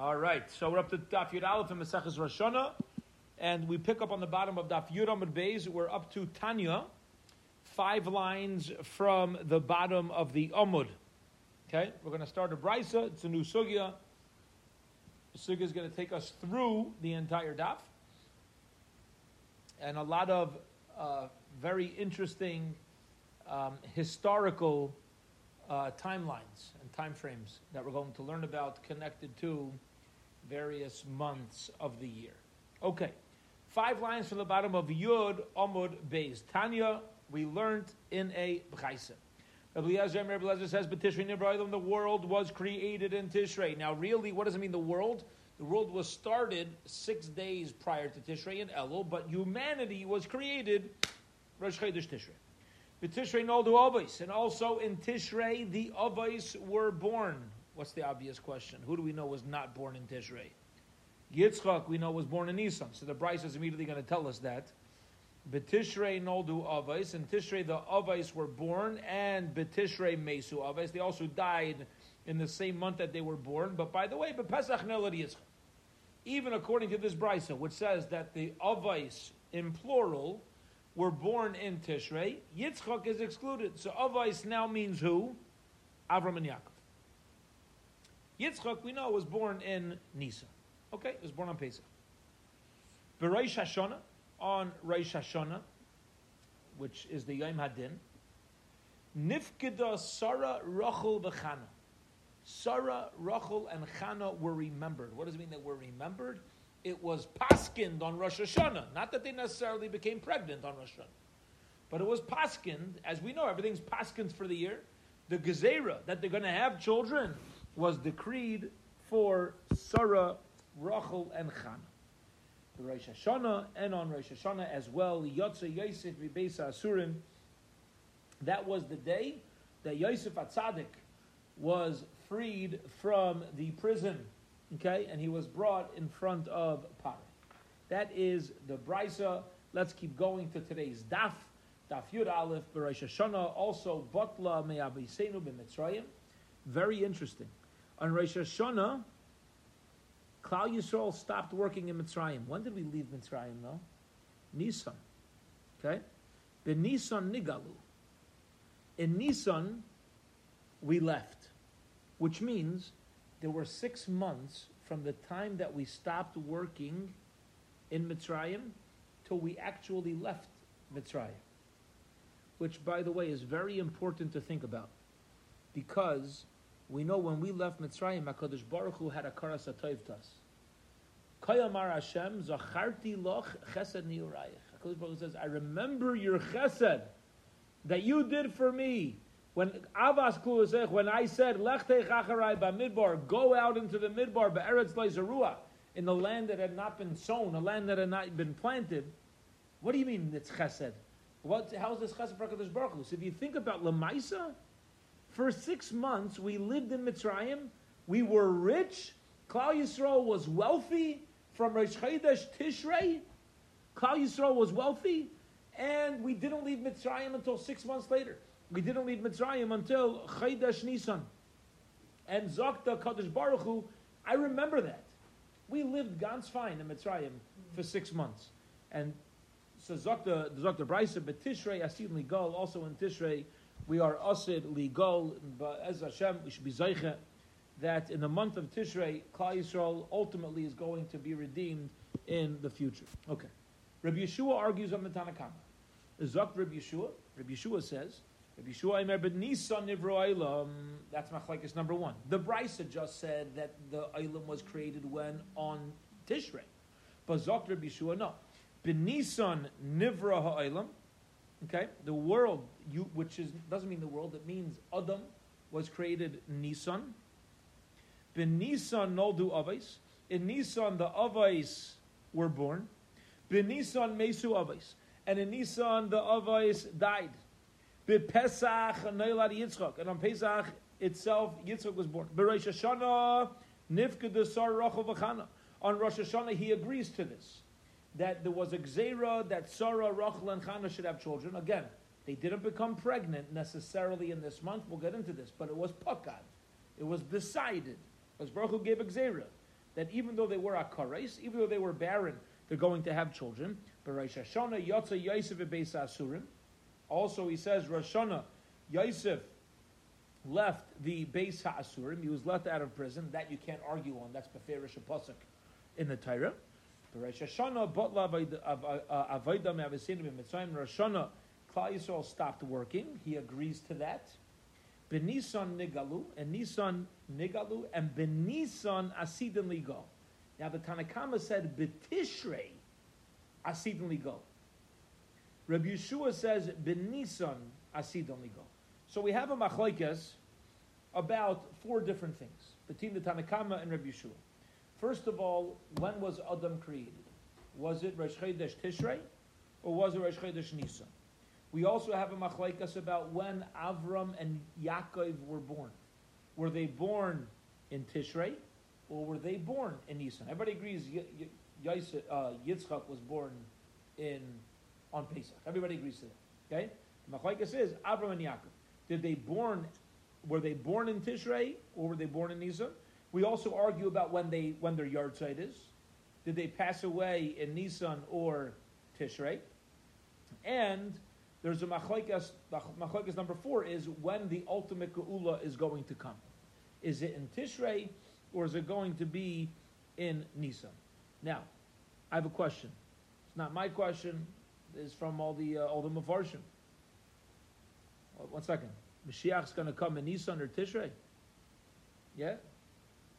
All right, so we're up to Daf Yud Aleph and Maseches Rosh Hashanah, and we pick up on the bottom of Daf Yud Amud Beis. We're up to Tanya, five lines from the bottom of the Amud. Okay, we're going to start a brisa. It's a new sugya. The sugya is going to take us through the entire daf, and a lot of uh, very interesting um, historical uh, timelines and time frames that we're going to learn about connected to various months of the year. Okay, five lines from the bottom of Yud Amud Beis. Tanya, we learned in a B'chaisa. Rabbi Eliezer, Rabbi Eliezer says, "But Tishrei Nivra'ilam, the world was created in Tishrei." Now, really, what does it mean? The world, the world was started six days prior to Tishrei in Elul, but humanity was created Rosh Chodesh Tishrei. B'Tishrei noldu avos, and also in Tishrei the avos were born. What's the obvious question? Who do we know was not born in Tishrei? Yitzchak we know was born in Nisan, so the Braisa is immediately going to tell us that. B'Tishrei noldu avos, in Tishrei the avos were born, and B'Tishrei mesu avos. They also died in the same month that they were born. But by the way, B'Pesach nelad Yitzchak. Even according to this Braisa, which says that the avos in plural were born in Tishrei, Yitzchak is excluded. So Avais now means who? Avram and Yaakov. Yitzchak, we know, was born in Nisa. Okay, he was born on Pesach. Bereish Hashanah, on Reish Hashanah, which is the Yom Hadin, Nifkida Sarah, Rachel, Bechana. Sarah, Rachel, and Chana were remembered. What does it mean that were remembered? it was paskind on Rosh Hashanah. Not that they necessarily became pregnant on Rosh Hashanah, but it was paskind. As we know, everything's paskind for the year. The gezerah that they're going to have children was decreed for Sarah, Rachel, and Chana. The Rosh Hashanah and on Rosh Hashanah as well. Yotze Yosef Ribesa Asurim. That was the day that Yosef Atzadik was freed from the prison Okay, and he was brought in front of Pare. That is the brisa. Let's keep going to today's daf. Daf Yud Aleph Bereish Hashanah. Also Batla Me'abisenu b'Mitzrayim. Very interesting. On Rosh Hashanah, Klal Yisrael stopped working in Mitzrayim. When did we leave Mitzrayim? though? Nisan. Okay, the Nisan Nigalu. In Nisan, we left, which means there were six months from the time that we stopped working in Mitzrayim till we actually left Mitzrayim. Which, by the way, is very important to think about. Because we know when we left Mitzrayim, HaKadosh Baruch Hu had a karas atayv to us. Kayamar Hashem, zacharti loch chesed niurayich. HaKadosh Baruch Hu says, I remember your chesed that you did for me when Avas Kulasech, when I said Lechte Chacharai Bamidbar, go out into the Midbar, Be'eretz Leizarua, in the land that had not been sown, a land that had not been planted. What do you mean it's chesed? What, how is this chesed for HaKadosh Baruch Hu? So if you think about Lamaisa, for six months we lived in Mitzrayim, we were rich, Klal Yisrael was wealthy, from Rosh Chodesh Tishrei, Klal Yisrael was wealthy, and we didn't leave Mitzrayim until six months later. We didn't leave Mitzrayim until Chaydash Nisan. And Zokta Kadosh Baruch Hu, I remember that. We lived ganz fine in Mitzrayim for six months. And so Zokta, Zokta Braisa, but Tishrei, Asid Ligal, also in Tishrei, we are Asid legal, but as Hashem, we should be Zeiche, that in the month of Tishrei, Klal Yisrael ultimately is going to be redeemed in the future. Okay. Rabbi Yeshua argues on the Tanakama. Zok Rabbi Yeshua, Rabbi Yeshua says, Rabbi Yeshua Aimer but Nisan Nivro That's machlekes number one. The Brisa just said that the Eilam was created when on Tishrei, but Zok Rabbi Yeshua no. Benisan Nivra Ha'Eilam. Okay, the world, you, which is doesn't mean the world. It means Adam was created Nisan. Benisan Noldu Avais. In Nisan, the Avais were born. Benisan Mesu Avais. And in Nisan, the Avais died. Be Pesach Neilad Yitzchak, and on Pesach itself, Yitzchak was born. Bereish Hashanah Nifka Sar Rachel V'chana. On Rosh Hashanah, he agrees to this that there was a gzera that Sarah, Rachel, and Chana should have children. Again, they didn't become pregnant necessarily in this month. We'll get into this, but it was pakad. It was decided. As Baruch Hu gave a gzera that even though they were akares, even though they were barren, they're going to have children. But Rosh Hashanah Yotza Yosef Beis Asurim. Also, he says Rosh Hashanah Yosef left the Beis Ha'asurim. He was let out of prison. That you can't argue on. That's Beferish Pasuk in the Torah. Rosh Hashanah Botla Avodah Me'avesinim Mitzrayim. Rosh Hashanah Yisrael stopped working. He agrees to that. Benisan Nigalu and Nisan Nigalu and Benisan Asidin Ligo. Now the Tanakama said Betishrei Asidin Ligo. Rabbi Yeshua says Benisan Asidin Ligo. So we have a machlekes about four different things between the Tanakama and Rabbi Yeshua. First of all, when was Adam created? Was it Rosh Chodesh Tishrei or was it Rosh Chodesh Nisan? We also have a machlaikas about when Avram and Yaakov were born. Were they born in Tishrei, or were they born in Nisan? Everybody agrees y- y- uh, Yitzchak was born in on Pesach. Everybody agrees to that. Okay, the machlaikas is Avram and Yaakov. Did they born? Were they born in Tishrei, or were they born in Nisan? We also argue about when they when their yahrzeit is. Did they pass away in Nisan or Tishrei? And there's a machlekes. Machlekes number four is when the ultimate geula is going to come. Is it in Tishrei or is it going to be in Nisan? Now, I have a question. It's not my question. It's from all the uh, all the mafarshim. One second. Mashiach's going to come in Nisan or Tishrei? Yeah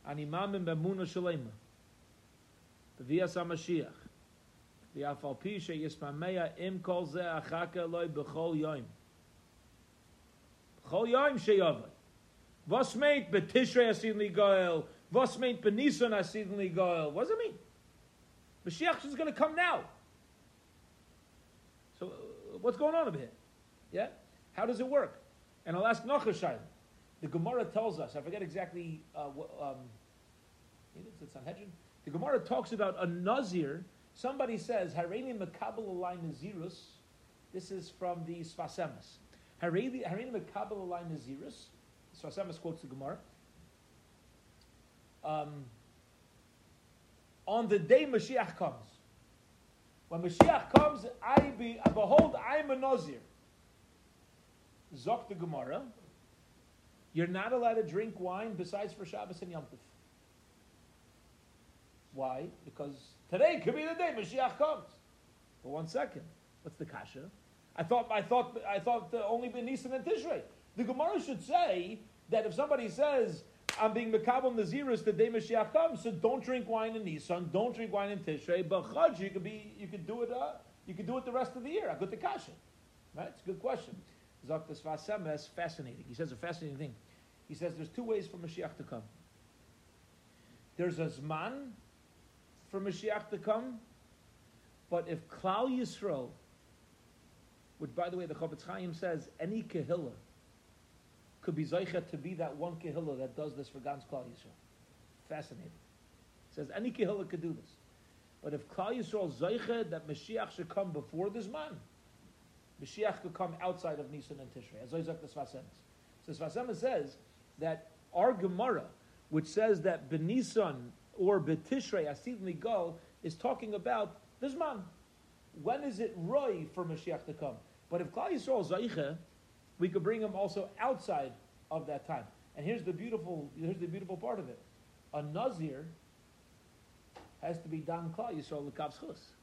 animamim b'emuna shalema. B'vias HaMashiach. V'af al pi she'yispamea im kol ze achaka eloi b'chol yoim. B'chol yoim she'yavai. Was meint b'tishrei asin li goel? Was asin li goel? What does it mean? Mashiach is going to come now. So uh, what's going on over here? Yeah? How does it work? And I'll ask Nochash the Gemara tells us, I forget exactly, uh, um, it's Sanhedrin. The Gemara talks about a Nazir Somebody says, Hareini Mekabel Alai Nazirus. This is from the Sfas Emes. Hareini Mekabel Alai Nazirus. Sfas Emes quotes the Gemara. Um, on the day Mashiach comes. When Mashiach comes, I be, behold, I am a Nazir. Zok the Gemara. You're not allowed to drink wine besides for Shabbos and Yom Tov. Why? Because today could be the day Mashiach comes. But one second, what's the kasha? I thought, I thought, I thought only been Nisan and Tishrei. The Gemara should say that if somebody says I'm being Mekabel Naziris the day Mashiach comes, so don't drink wine in Nisan, don't drink wine in Tishrei, but Chaj you could be, you could do it, uh, you could do it the rest of the year. I got the kasha, right? It's a good question. Zaktas Vasemes, fascinating. He says a fascinating thing. He says there's two ways for Mashiach to come. There's a Zman for Mashiach to come. But if Klal Yisrael, which by the way the Chofetz Chaim says any kehillah could be zeichet to be that one kehillah that does this for Gans Klal Yisrael. Fascinating. says any kehillah could do this. But if Klal Yisrael zeichet that Mashiach should come before this man, Mashiach could come outside of Nisan and Tishrei. As Isaac the Sfas Emes. So Sfas Emes says that our Gemara, which says that Benisan or Betishrei Asid go is talking about this man. When is it roy for Mashiach to come? But if Klal Yisrael Zayche, we could bring him also outside of that time. And here's the beautiful, here's the beautiful part of it. A Nazir has to be Dan Klal Yisrael Lekav's Yeah?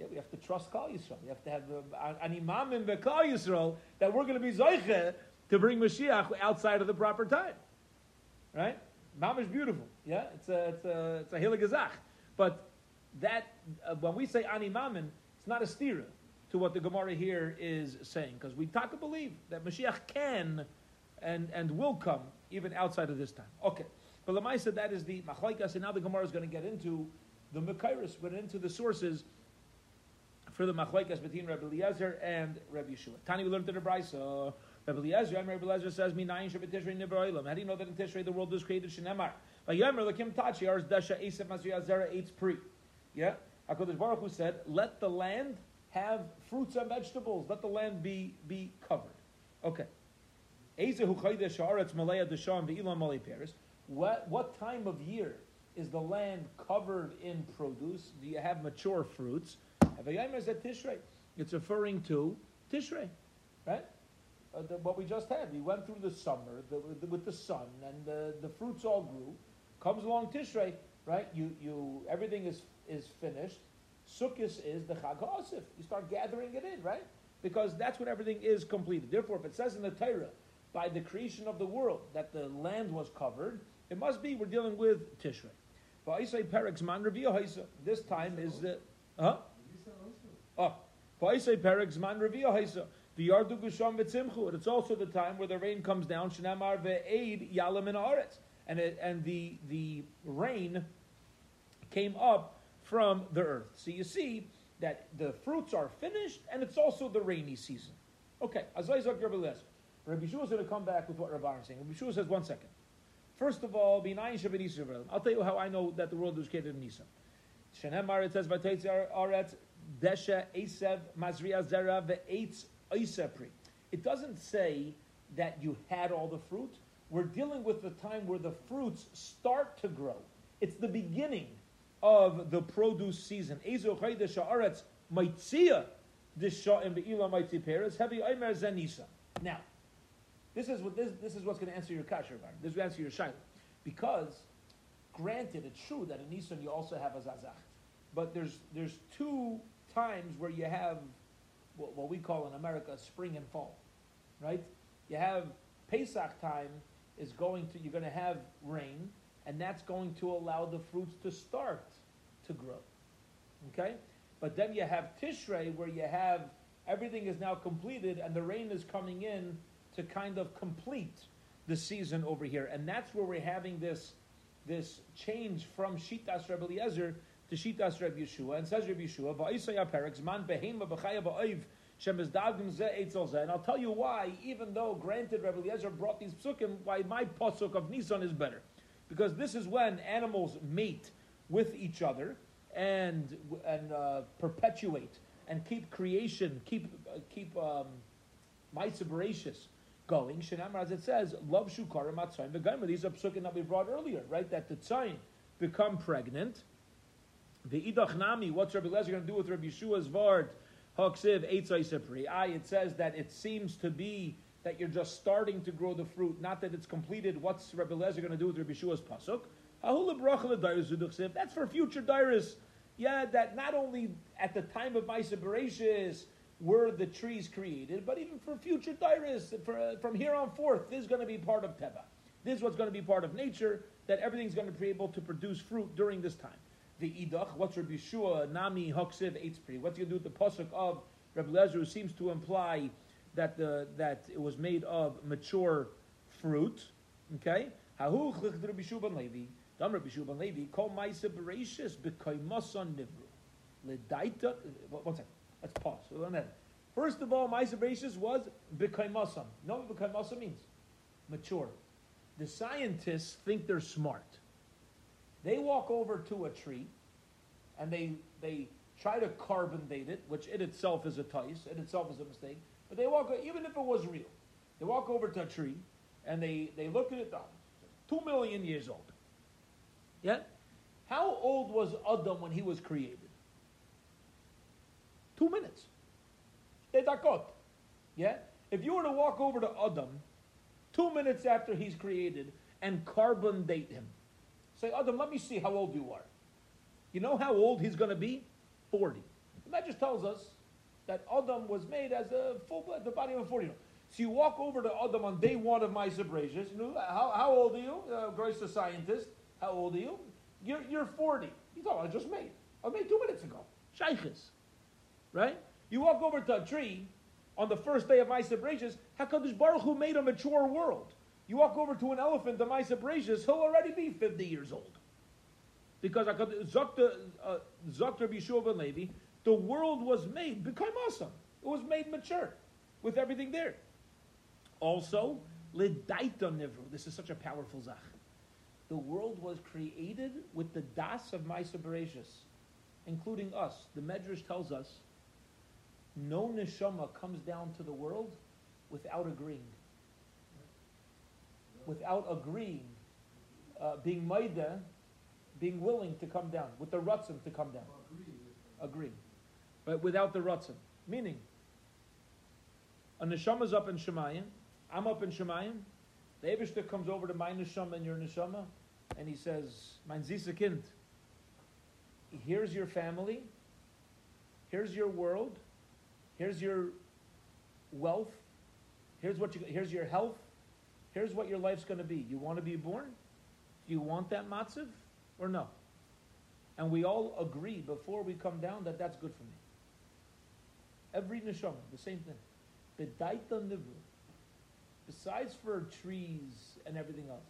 Yeah, we have to trust Klal Yisrael. We have to have uh, an imam in Klal Yisrael that we're going to be Zayche to bring Mashiach outside of the proper time. Right? Mamish beautiful. Yeah, it's a it's a it's a hiligazach. But that uh, when we say ani mamin, it's not a stira to what the Gemara here is saying because we talk to believe that Mashiach can and and will come even outside of this time. Okay, but Lamai said that is the machlaikas, and now the Gemara is going to get into the Mekairis, went into the sources for the machlaikas between Rabbi Eliezer and Rabbi Yeshua. Tani we learned in the Brisa. Rabbi Eliezer, and Rabbi Eliezer says, "Minayin Shabbat Tishrei Nivra How do you know that in Tishrei the world was created? Shenemar. Vayomer Lakim Tachi Ars Desha Esav Masri Azera Eitz Pri. Yeah, Hakadosh Baruch Hu said, "Let the land have fruits and vegetables. Let the land be be covered." Okay. What what time of year is the land covered in produce? Do you have mature fruits? Havayomer said Tishrei. It's referring to Tishrei, right? Uh, the, what we just had. We went through the summer the, the, with the sun, and the, the fruits all grew. Comes along Tishrei, right? You, you, everything is, is finished. Sukkot is the Chag HaOsif. You start gathering it in, right? Because that's when everything is completed. Therefore, if it says in the Torah, by the creation of the world, that the land was covered, it must be we're dealing with Tishrei. This time is the. Huh? Oh. It's also the time where the rain comes down. Shnamar ve'eid yalam in aretz. And, it, and the, the rain came up from the earth. So you see that the fruits are finished, and it's also the rainy season. Okay, Azayzak Rabbi Rabbi Shua is going to come back with what Rabbi is saying. Rabbi Shua says, one second. First of all, I'll tell you how I know that the world was created in Nisan. Shenemar, it says, Desha, Esev, Mazriya, Zera, Ve'etz. It doesn't say that you had all the fruit. We're dealing with the time where the fruits start to grow. It's the beginning of the produce season. Now, this is what this, this is what's going to answer your kasher This will answer your shaila, because granted, it's true that in Nisan you also have a zazach, but there's there's two times where you have what, what we call in America spring and fall, right? You have Pesach time is going to you're going to have rain, and that's going to allow the fruits to start to grow. Okay, but then you have Tishrei where you have everything is now completed and the rain is coming in to kind of complete the season over here, and that's where we're having this this change from Shitas Rebbe Eliezer to Shitas Reb Yeshua, and says Reb Yeshua, "Va'isaya perek man behema b'chaya ba'oiv And I'll tell you why, even though granted Reb Eliezer brought these psukim, why my pasuk of Nisan is better, because this is when animals mate with each other and and uh, perpetuate and keep creation, keep uh, keep um, going. Shenamar, as it says, love shukara matzayin These are psukim that we brought earlier, right? That the tzayin become pregnant the idach nami, what's Rabbi Lezer going to do with Rabbi Yeshua's vard? Haksiv sepri. It says that it seems to be that you're just starting to grow the fruit, not that it's completed. What's Rabbi Lezer going to do with Rabbi Yeshua's pasuk? That's for future dairis. Yeah, that not only at the time of Maisa Bereshis were the trees created, but even for future for, uh, from here on forth, this is going to be part of Teva. This is what's going to be part of nature, that everything's going to be able to produce fruit during this time the idach. What's Rabbi Yeshua nami hoksiv eitzpri? What's he to do with the pasuk of Rabbi Lezer, who seems to imply that the that it was made of mature fruit? Okay, hahu chlich Rabbi Yeshua ben Levi. Dam Rabbi Yeshua ben Levi kol ma'isa bereshis b'koimason nivru. Ledaita. One second. Let's pause. First of all, ma'isa bereshis was b'koimason. You know what b'koimason means? Mature. The scientists think they're smart. They walk over to a tree and they, they try to carbon date it, which in itself is a tice, in itself is a mistake. But they walk, even if it was real, they walk over to a tree and they, they look at it. Oh, two million years old. Yeah? How old was Adam when he was created? Two minutes. Yeah? If you were to walk over to Adam two minutes after he's created and carbon date him, Say, Adam, let me see how old you are. You know how old he's going to be? 40. The Medrash tells us that Adam was made as a full blood, the body of a 40 year old. So you walk over to Adam on day one of my. You know, how, how old are you? Uh, Grace the scientist. How old are you? You're, you're 40. He's all I just made. I made two minutes ago. Shaykhis. Right? You walk over to a tree on the first day of my Brachas. HaKadosh Baruch Hu made a mature world. You walk over to an elephant, the Maisa Bracious, he'll already be 50 years old. Because Zokta uh, Bishua ben Levi, the world was made, become awesome. It was made mature with everything there. Also, Lidaita Nivru. This is such a powerful zach. The world was created with the das of Maisa Bereshis, including us. The Medrash tells us no neshama comes down to the world without agreeing without agreeing, uh, being maida being willing to come down, with the rutzim to come down. Agree. But without the rutzim. Meaning, a neshama's up in Shemayim, I'm up in Shemayim, the Ebershter comes over to my neshama and your neshama, and he says, Mein Kind, here's your family, here's your world, here's your wealth, here's what you, here's your health, here's what your life's going to be. You want to be born? Do you want that matziv or no? And we all agree before we come down that that's good for me. Every neshama, the same thing. The daita nivru. Besides for trees and everything else,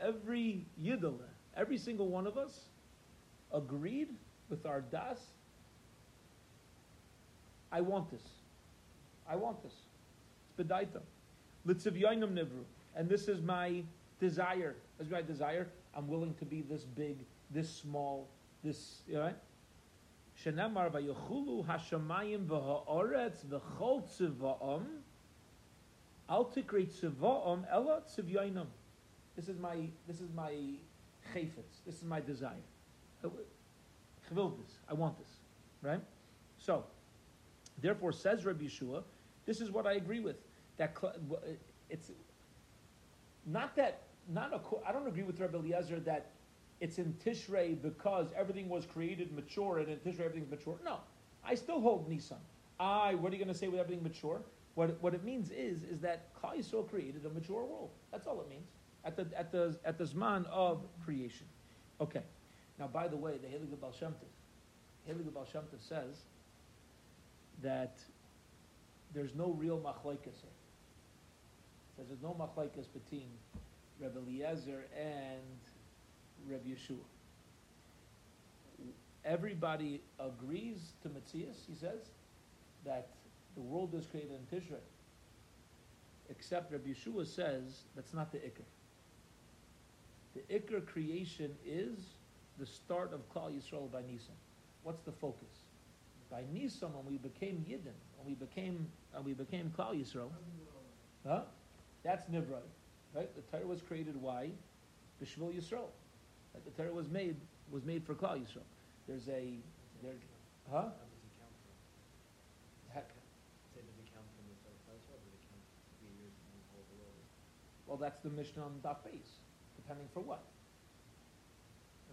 every yidala, every single one of us agreed with our das. I want this. I want this. It's bedaita. Litziv nivru. And this is my desire. This is my desire. I'm willing to be this big, this small, this, you know? Shenamar vayechulu hashamayim v'ha'oretz v'chol tziva'om al tikre tziva'om ela tzivyainam. This is my, this is my chayfetz. This is my desire. Chvil this. I want this. Right? So, therefore, says Rabbi Yeshua, this is what I agree with. That it's not that not a, I don't agree with Rabbi Eliezer that it's in Tishrei because everything was created mature and in Tishrei everything's mature. No, I still hold Nissan. I, what are you going to say with everything mature? What, what it means is is that Klal Yisrael created a mature world. That's all it means at the at the at the zman of creation. Okay. Now, by the way, the Helig Baal Shem Tov, Helig Tov says that there's no real machlekes here. Says there's no machlekes between Rabbi Eliezer and Rabbi Yeshua. Everybody agrees to Matthias, he says, that the world is created in Tishrei. Except Rabbi Yeshua says that's not the Iker. The Iker creation is the start of Klal Yisrael by Nisan. What's the focus? By Nisan, when we became Yidden, when we became, when we became Klal Yisrael, huh? That's Nivrai. Right? The Torah was created why? B'Shvil Yisrael. Right? The Torah was made was made for Klal Yisrael. There's a there, huh? Well, that's the Mishnah on daf base. Depending for what?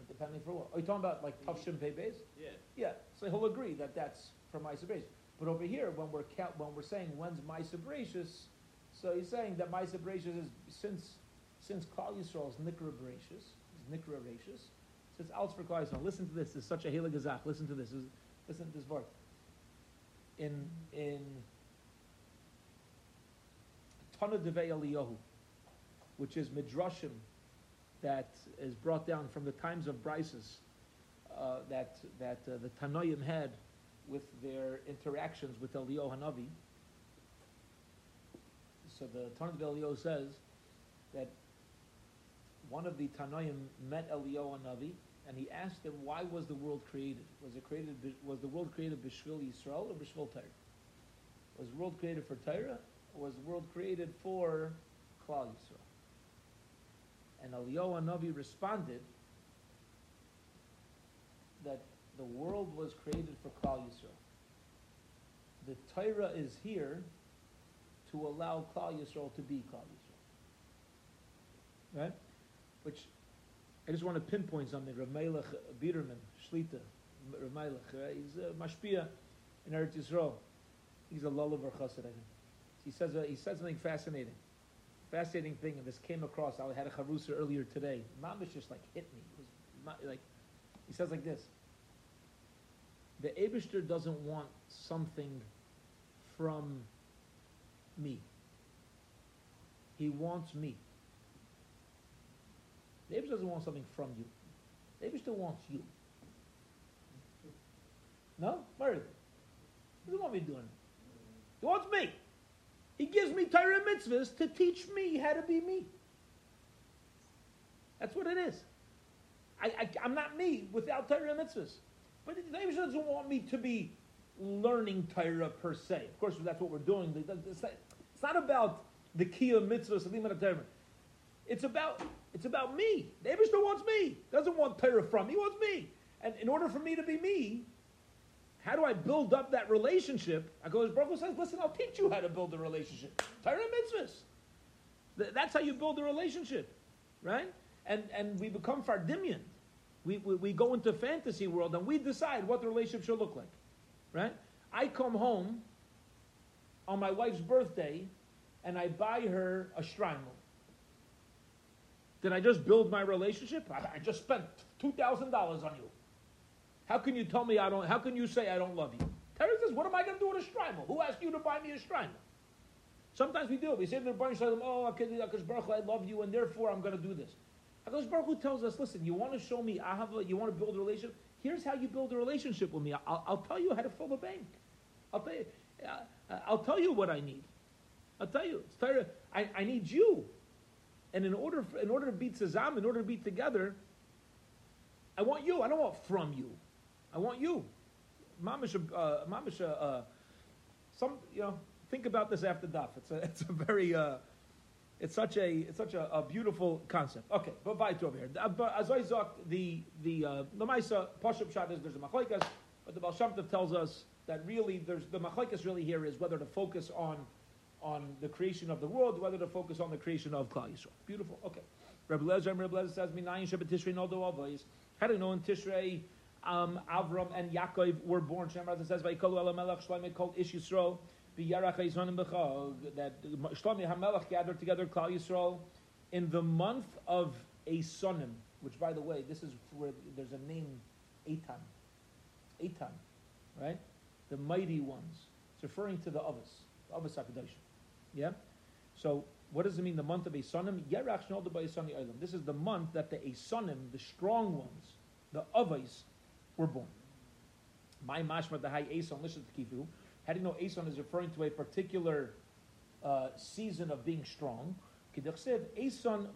Depending for what? Are you talking about like Tavshim Pei base? Yeah. Yeah. So he'll agree that that's for Ma'aser But over here, when we're count, when we're saying when's Ma'aser so he's saying that Ma'aser Bereshis is since since Klal Yisrael is Nikra Bereshis, is Nikra Bereshis, it's for Klal Yisrael. Listen to this. It's such a Helig Gazach. Listen to this. Listen to this word. In in Tana Devei Eliyahu, which is midrashim that is brought down from the times of Brises, uh, that that uh, the Tanoim had with their interactions with Eliyahu Hanavi. So the Tanakh Elio says that one of the Tanoim met Elio Navi, and he asked him, "Why was the world created? Was it created? Was the world created b'shvil Yisrael or b'shvil Torah? Was the world created for Torah, or was the world created for Klal Yisrael?" And Elio Navi responded that the world was created for Klal Yisrael. The Torah is here to allow Klal Yisrael to be Klal Yisrael. Right? Which I just want to pinpoint something. Rav Melech Biderman, Shlita, Rav Melech, right? he's a mashpia in Eretz Yisrael. He's a Lelover chassid. He says, uh, he said something fascinating. Fascinating thing, and this came across. I had a charusa earlier today. Mamish just like hit me. Like he says like this: The Abishter doesn't want something from me. He wants me. David doesn't want something from you. David still wants you. No? Where is it? He doesn't want me doing it. He wants me. He gives me Torah mitzvahs to teach me how to be me. That's what it is. I, am not me without Torah mitzvahs. But David doesn't want me to be learning Torah per se. Of course, that's what we're doing. It's not about the kiyah mitzvah salim It's about it's about me. The Abishter wants me. Doesn't want Torah from me. He wants me. And in order for me to be me, how do I build up that relationship? I go, as Baruch says, listen, I'll teach you how to build a relationship. Torah mitzvahs. That's how you build a relationship, right? And and we become fardimian. We, we, we go into fantasy world and we decide what the relationship should look like, right? I come home on my wife's birthday and I buy her a shtreimel. Did I just build my relationship? I, just spent two thousand dollars on you. How can you tell me I don't? How can you say I don't love you? Terry says, "What am I going to do with a shtreimel? Who asked you to buy me a shtreimel?" Sometimes we do it. We say to the oh, Baruch Shalom, "Oh, Baruch I love you, and therefore I'm going to do this." Hakadosh Baruch Hu tells us, "Listen, you want to show me ahava, you want to build a relationship. Here's how you build a relationship with me. I'll, I'll tell you how to fill the bank. I'll tell you. Uh, I'll tell you what I need. I'll tell you. It's. I, I need you. And in order, for, in order to be tzazam, in order to be together, I want you. I don't want from you. I want you. Uh, mamish, uh, uh, some, you know, think about this after daf. It's a, it's a very, uh, it's such a, it's such a, a beautiful concept. Okay, but to over here. Uh, but as I talk, the, the, uh, the Maisa, Pashup Shad is there's a machlaikas, but the Baal Shem tells us that really there's, the machlaikas really here is whether to focus on on the creation of the world, whether to focus on the creation of Klal Yisrael. Beautiful. Okay. Rabbi Lezer, Rabbi Lezer says, "Minayin Shabbat Tishrei no avos." How do you know in Tishrei, um, Avram and Yaakov were born? Shemar says, "Vayikolu Elamelech Shlomo called Ish Yisrael." That Shlomo Hamelech gathered together Klal Yisrael in the month of Esonim, which, by the way, this is where there's a name, Eitan, Eitan, right? The mighty ones. It's referring to the Avos, the Avos Hakadosh. Yeah? So, what does it mean, the month of Esonim? Yerach Olam. This is the month that the Esonim, the strong ones, the Avos, were born. My mashma the high Eson, listen to Kifu. How do you know Eson is referring to a particular uh, season of being strong? Eson.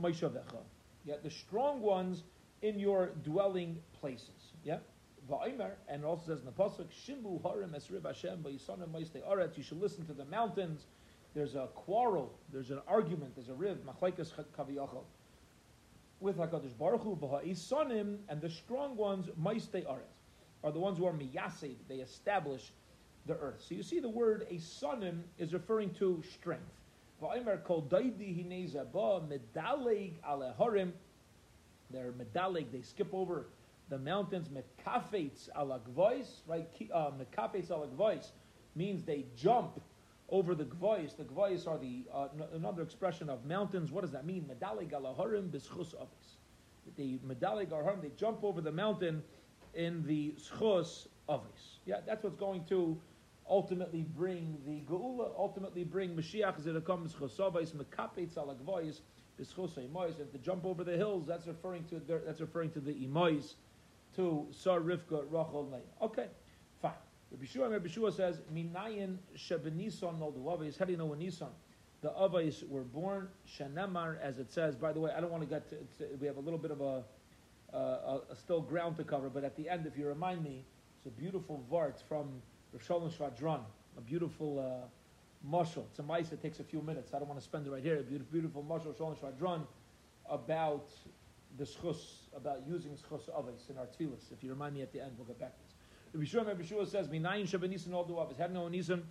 Yeah, the strong ones in your dwelling places. Yeah? And it also says in the Pasuk, Shimbu Harim Esrib Hashem Bayisonim Moiste Aretz. You should listen to the mountains there's a quarrel, there's an argument, there's a riv, machlaikas kaviyachal, with HaKadosh Baruch Hu, sonim, and the strong ones, maiste aretz, are the ones who are miyasev, they establish the earth. So you see the word a sonim is referring to strength. They're medaleg, they skip over the mountains, mekafetz ala right? Uh, mekafetz ala means they jump over the gvois. The gvois are the uh, another expression of mountains. What does that mean? Medalig alaharim bischus avis. The medalig alaharim, they jump over the mountain in the schus avis. Yeah, that's what's going to ultimately bring the geula, ultimately bring Mashiach as it comes schus avis, mekapetz alagvois, bischus imois. And to jump over the hills, that's referring to that's referring to the imois, to Sar Rivka Rachel Okay. Rabbi Shua, Rabbi Shua says, Minayin Shebenisan no the Avais. How do you know when Nisan? The Avais were born, Shanemar, as it says. By the way, I don't want to get to, to we have a little bit of a, uh, a, still ground to cover, but at the end, if you remind me, it's a beautiful Vart from Rav Shalom Shvadron, a beautiful uh, mushal. It's a mice, that takes a few minutes. I don't want to spend it right here. A beautiful, beautiful mushal, Shalom Shvadron, about the schus, about using schus avos in our tefillas. If you remind me at the end, we'll get back to this. Rabbi Shua, Rabbi Shua says, "Minayin Shabbat all the Avos." Had no Nisan,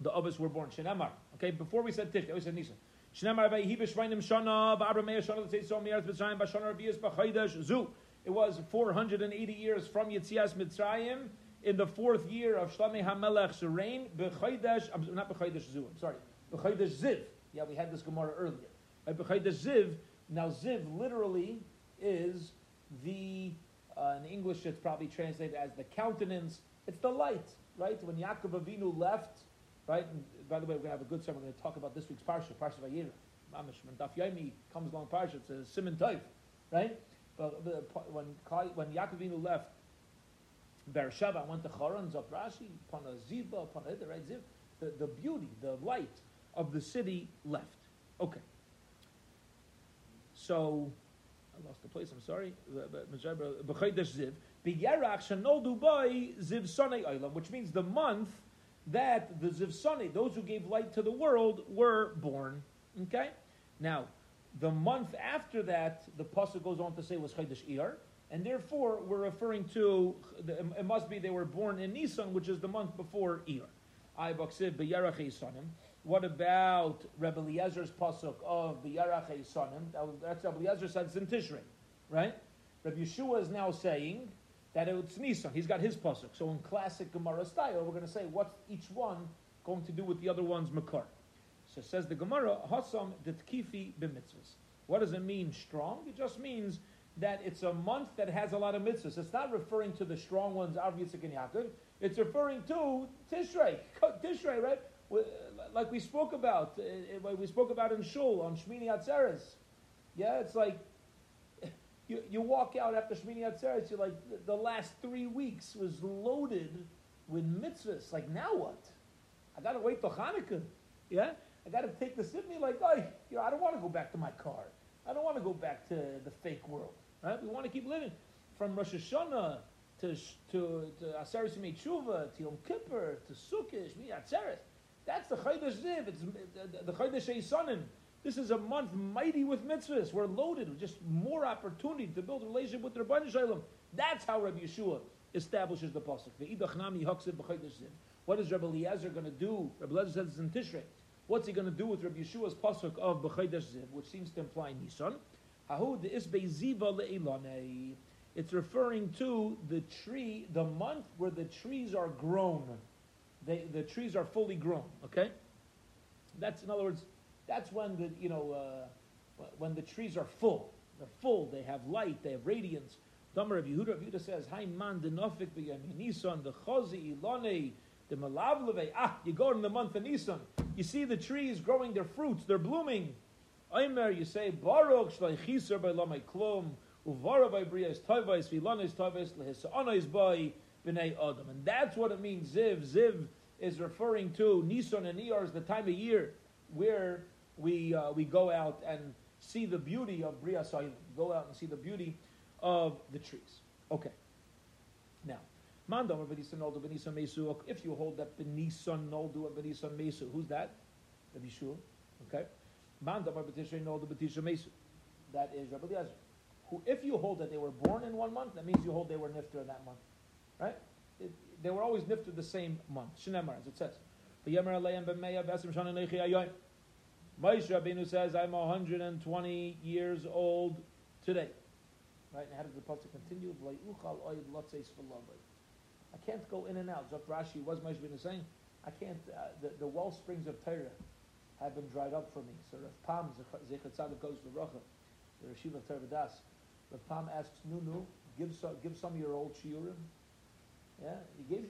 the Avos were born. Shenemar. Okay, before we said Tish, we said Nisan. Shenemar v'yihi b'shvainim shana v'abramei shana l'tzeitzom mi'eretz Mitzrayim b'shana rabias b'chaydash zu. It was 480 years from Yitzias Mitzrayim in the fourth year of Shlomi HaMelech's reign. B'chaydash, not b'chaydash zu. Sorry, b'chaydash ziv. Yeah, we had this Gemara earlier. B'chaydash ziv. Now ziv literally is the uh, in English, it's probably translated as the countenance. It's the light, right? When Yaakov Avinu left, right? And by the way, we're going to have a good sermon. We're going to talk about this week's parsha, Parsha Vayera. Mamish, when Daf Yomi comes along parsha, it's a Simon Toiv, right? But when when Yaakov Avinu left Beersheba, went to Charan, Zaprashi, upon a Ziva, upon a right? Ziv, the, the beauty, the light of the city left. Okay. So I lost the place, I'm sorry. Ziv, Ziv Which means the month that the Ziv those who gave light to the world, were born. Okay? Now, The month after that, the pasuk goes on to say was Chodesh Iyar, and therefore we're referring to. It must be they were born in Nisan, which is the month before Iyar. What about Rebbe Eliezer's pasuk of b'yarach Yisanim? That's Rebbe Eliezer says in Tishrei, right? Rebbe Yeshua is now saying that it's Nisan. He's got his pasuk. So in classic Gemara style, we're going to say what's each one going to do with the other one's makar. So says the Gemara, Hasam Ditkifi b'mitzvahs. What does it mean, strong? It just means that it's a month that has a lot of mitzvahs. It's not referring to the strong ones, Av Yitzchak and Yaakov. It's referring to Tishrei. Tishrei, right? Like we spoke about, uh, we spoke about in Shul on Shmini Atzeres. Yeah, it's like you, you walk out after Shmini Atzeres, you're like, the last three weeks was loaded with mitzvahs. Like, now what? I got to wait till Hanukkah. Yeah? I got to take this with me. Like, oh, you know, I don't want to go back to my car. I don't want to go back to the fake world. Right? We want to keep living. From Rosh Hashanah to, to, to Aseret Tshuva, to Yom Kippur, to Sukkot, Shmini Atzeres. That's the Chodesh Ziv. It's the, Chodesh Eisanim. This is a month mighty with mitzvahs. We're loaded with just more opportunity to build a relationship with the Rabbi Shalom. That's how Rabbi Yeshua establishes the pasuk. What is Rabbi Eliezer going to do? Rabbi Eliezer says it's in Tishrei. What's he going to do with Rabbi Yeshua's pasuk of B'chaydash Ziv, which seems to imply Nisan? It's referring to the tree, the month where the trees are grown. They, the trees are fully grown. Okay, that's in other words, that's when the you know uh, when the trees are full. They're full. They have light. They have radiance. Damar of Yehuda, Yehuda says, "Hay man denofik Nisan the chazi ilone the malavleve. Ah, you go in the month of Nisan. You see the trees growing their fruits. They're blooming. Aimer, you say Baruch shleichiser by lamei klum uvara by brias tavais vilanes tavais lehisanais by b'nei adam. And that's what it means. Ziv, Ziv is referring to Nisan and Iyar is the time of year where we uh, we go out and see the beauty of Bria Go out and see the beauty of the trees. Okay. Now, Mandam Benisan Noldu Benisan Mesu. If you hold that Benisan Noldu Benisan Mesu, who's that? Rabbi Shua. Okay. That is Rabbi Eliezer. Who, if you hold that they were born in one month, that means you hold they were nifter in that month, right? It, they were always nifter the same month. Shnemar, as it says. Moshe Rabbeinu says, I'm 120 years old today. Right? And how does the pasuk continue? I can't go in and out. Zok Rashi, was Moshe Rabbeinu saying? I can't, uh, the, the well springs of Torah have been dried up for me. So Rav Pam, Zechat Tzadik goes to Rocha, the Rashiva Torah Das. Rav Pam asks Nunu, give some, give some of your old shiurim. Yeah, you gave,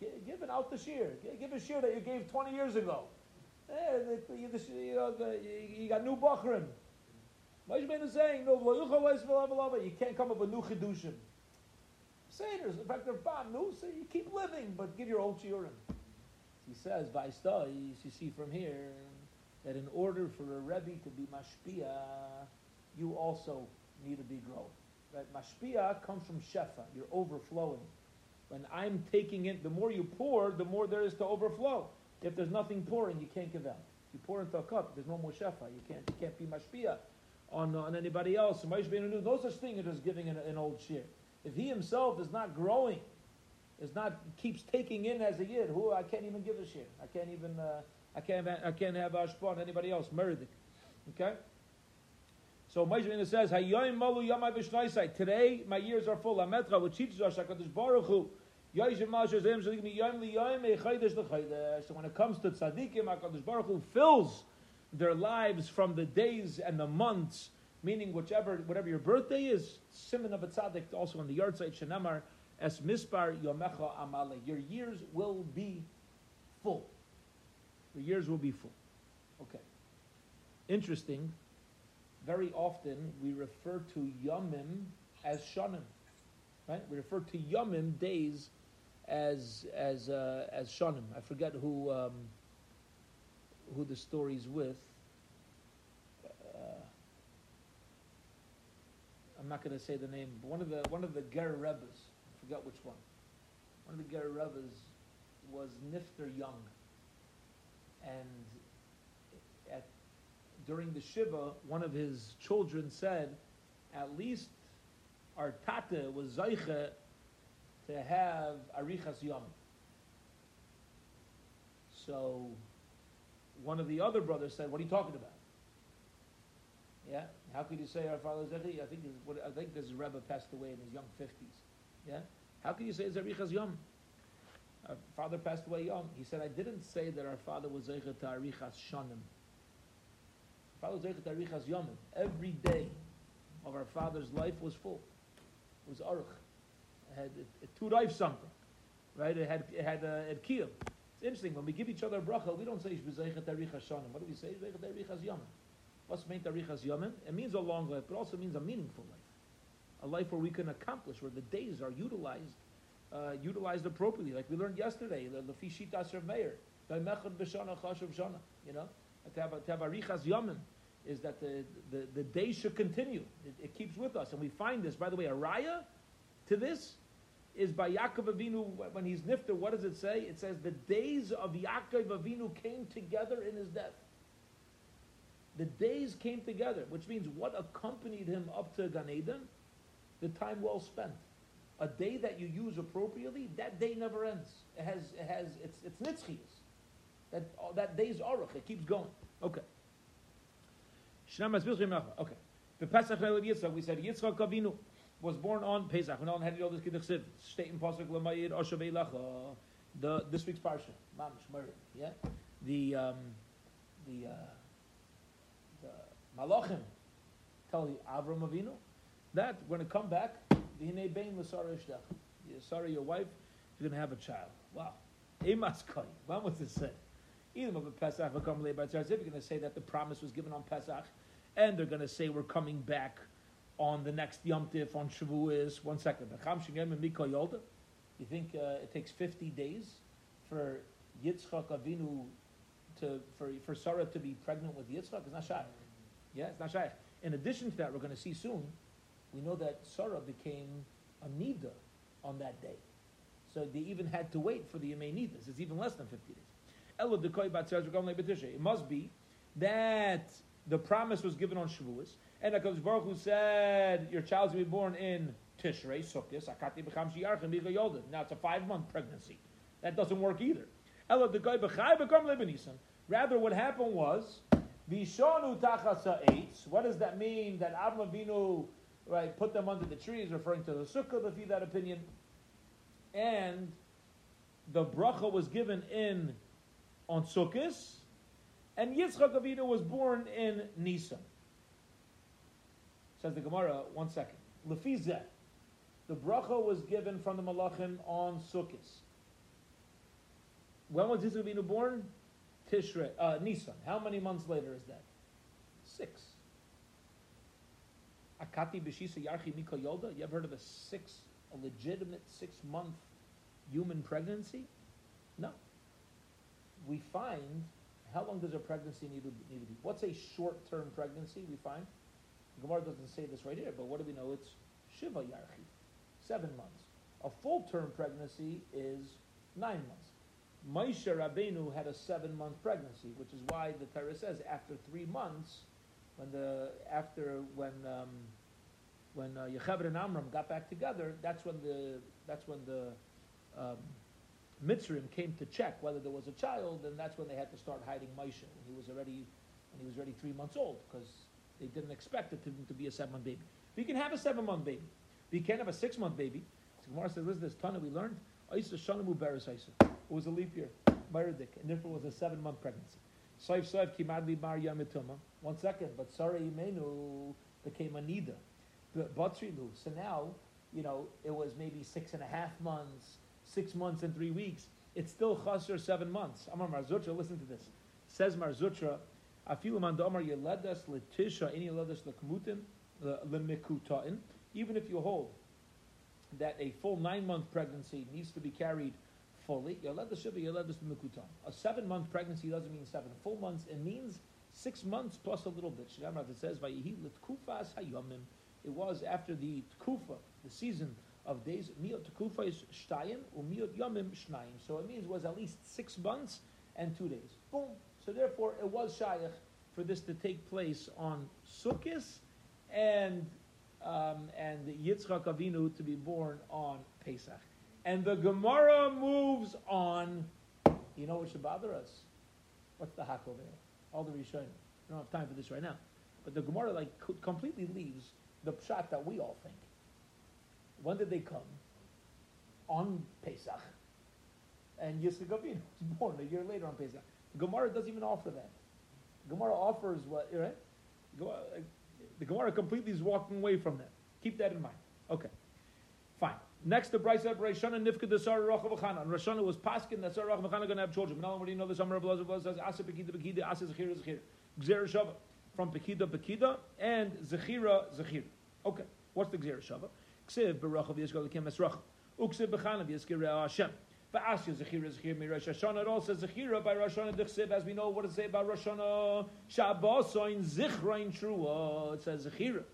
give, give it out the shear. Give a shear that you gave 20 years ago. Eh, you, you got new Bachrim. Moshe Ben is saying, no, you can't come up with new Chidushim. Seder's, in fact, they're bad new, so you keep living, but give your old Shiurim. He says, Vaista, you see from here, that in order for a Rebbe to be Mashpia, you also need to be growing. Right? Mashpia comes from Shefa, you're overflowing. When I'm taking it, the more you pour, the more there is to overflow. If there's nothing pouring, you can't give out. You pour into a cup, there's no more shefa. You can't, you can't be mashpia on, on anybody else. No such thing as just giving an, an old shear. If he himself is not growing, is not keeps taking in as a yid, who I can't even give a shear. I can't even uh, I can't I can't have ashpa on anybody else. Meridik. Okay. So Moshe says, "Hayoyim malu yamai Today my years are full. Ametra, which teaches us Hakadosh Baruch Hu so when it comes to tzaddikim, HaKadosh Baruch Hu fills their lives from the days and the months, meaning whichever, whatever your birthday is, Simon of a tzaddik, also on the yard site, Shenamar, es mispar yomecha amale. Your years will be full. Your years will be full. Okay. Interesting. Very often we refer to yomim as shanim. Right? We refer to yomim, days, as as uh, as Shonim. I forget who um, who the story's with. Uh, I'm not going to say the name, but one of the one of the Ger Rebbes, I forgot which one. One of the Ger Rebbes was Nifter young, and at during the Shiva, one of his children said, at least our Tata was Zayche to have Arichas Yom. So one of the other brothers said, What are you talking about? Yeah? How could you say our father Zechi? I think I think this Rebbe passed away in his young fifties. Yeah? How can you say Zarichas Yom? Our father passed away young. He said, I didn't say that our father was Zeichet Arichas Shanim. Father was Zeichet Arichas Yomim. Every day of our father's life was full. It was Aruch. It had it, two something. Right? It had it had uh, it. It's interesting, when we give each other a bracha, we don't say Zeichet Arichas Shanim. What do we say? Zeichet Arichas Yomim. What's meant Arichas Yomim? It means a long life, but also means a meaningful life. A life where we can accomplish, where the days are utilized uh, utilized appropriately, like we learned yesterday, the Lefishit Asher Meir, you know, to have, to have Arichas Yomim is that the, the, the day should continue. It, it, keeps with us. And we find this, by the way, a raya to this is by Yaakov Avinu, when he's nifter, what does it say? It says, the days of Yaakov Avinu came together in his death. The days came together, which means what accompanied him up to Gan Eden? The time well spent a day that you use appropriately, that day never ends. It has, it has, it's, it's nitzchias. That, uh, that day's aruch, it keeps going. Okay. Okay. The Pesach Yitzchak, we said Yitzchak Avinu was born on Pesach. We had all this kidduch state in pasuk l'mayir oshavei lacha. The this week's parsha, mamish murder. Yeah, the um, the uh, the malachim tell the Avram Avinu that when it come back, Ishdach. Sorry, your wife is going to have a child. Wow. When was it said? Either of Pesach or come later. They're going to say that the promise was given on Pesach, and they're going to say we're coming back on the next Yom Tif on Shavuos. One second. You think uh, it takes 50 days for Yitzchak Avinu to for for Sarah to be pregnant with Yitzchak? It's not shy. Yeah, it's not shy. In addition to that, we're going to see soon we know that Sarah became a Nida on that day. So they even had to wait for the Yemei Nidas. It's even less than 50 days. It must be that the promise was given on Shavuos, and HaKadosh Baruch Hu said, your child's will be born in Tishrei, Sukkot, Akati B'cham Shiyarchem B'cha Yolden. Now it's a five-month pregnancy. That doesn't work either. Rather, what happened was, Vishonu Tachasa Eitz. What does that mean? That Avram Avinu right, put them under the trees, referring to the sukkah, if you that opinion. And the bracha was given in on Sukkot, and Yitzchak Avinu was born in Nisan. Says the Gemara, one second. Lefizeh, the bracha was given from the Malachim on Sukkot. When was Yitzchak Avinu born? Tishrei, uh, Nisan. How many months later is that? Six. Akati b'shisa yarchi miko. You ever heard of a six, a legitimate six month human pregnancy? No. We find how long does a pregnancy need to, need to be? What's a short term pregnancy? We find the Gemara doesn't say this right here, but what do we know? It's shiva yarchi, seven months. A full term pregnancy is nine months. Moshe Rabbeinu had a seven month pregnancy, which is why the Torah says after three months when the after when um, when uh, and Amram got back together, that's when the that's when the um, Mitzrim came to check whether there was a child, and that's when they had to start hiding Moshe. when he was already and he was already three months old because they didn't expect it to, to be a seven month baby. You can have a seven month baby. You can't have a six month baby. So Gemara says, "Listen, this ton we learned. Isa Shanamu Beres Isa. It was a leap year, Meridik, and therefore it was a seven month pregnancy. Saif Saif Kimadli Bar Yamituma. One second, but Sarah Imenu became a Nida. Batrilu. So now, you know, it was maybe six and a half months, six months and three weeks. It's still chaser seven months. Amar Marzutra, listen to this. Says Marzutra, Afilu mandomar yeledas letisha any yeledas lekmutin lemikutain. Even if you hold that a full nine month pregnancy needs to be carried fully. A seven month pregnancy doesn't mean seven full months. It means six months plus a little bit. It says, It was after the tkufa, the season of days. Miot tkufa is shtayim, umiot yomim shnayim. So it means it was at least six months and two days. Boom. So therefore, it was shayach for this to take place on Sukkot and um, and Yitzchak Avinu to be born on Pesach. And the Gemara moves on. You know what should bother us? What's the hack over there? All the Rishonim. We don't have time for this right now. But the Gemara like completely leaves the pshat that we all think. When did they come? On Pesach. And Yitzchak Avinu was born a year later on Pesach. The Gemara doesn't even offer that. Gemara offers what, right? Uh, the Gemara completely is walking away from that. Keep that in mind. Okay. Fine. Next, the Braisa of Rishana Nifka the Sarah Rachav Chana. And Rishana was paskin that Sarah Rachav Chana going to have children. Now, what do you know? The Summer of Blazer says Asa Pekida Pekida Asa Zechira Zechira. Gzera Shava from Pekida Pekida and Zechira Zechira. Okay. What's the Gzera Shava? Ksiv Barachav Yisrael Kim Esrach. Uksiv Bechanav Yisrael Hashem. Va'asya Zechira Zechira Mi Rosh Hashanah. It all says Zechira by Rosh Hashanah As we know, what it say about Rosh Hashanah? Shabbosoin Zichrain Trua. It says Zechira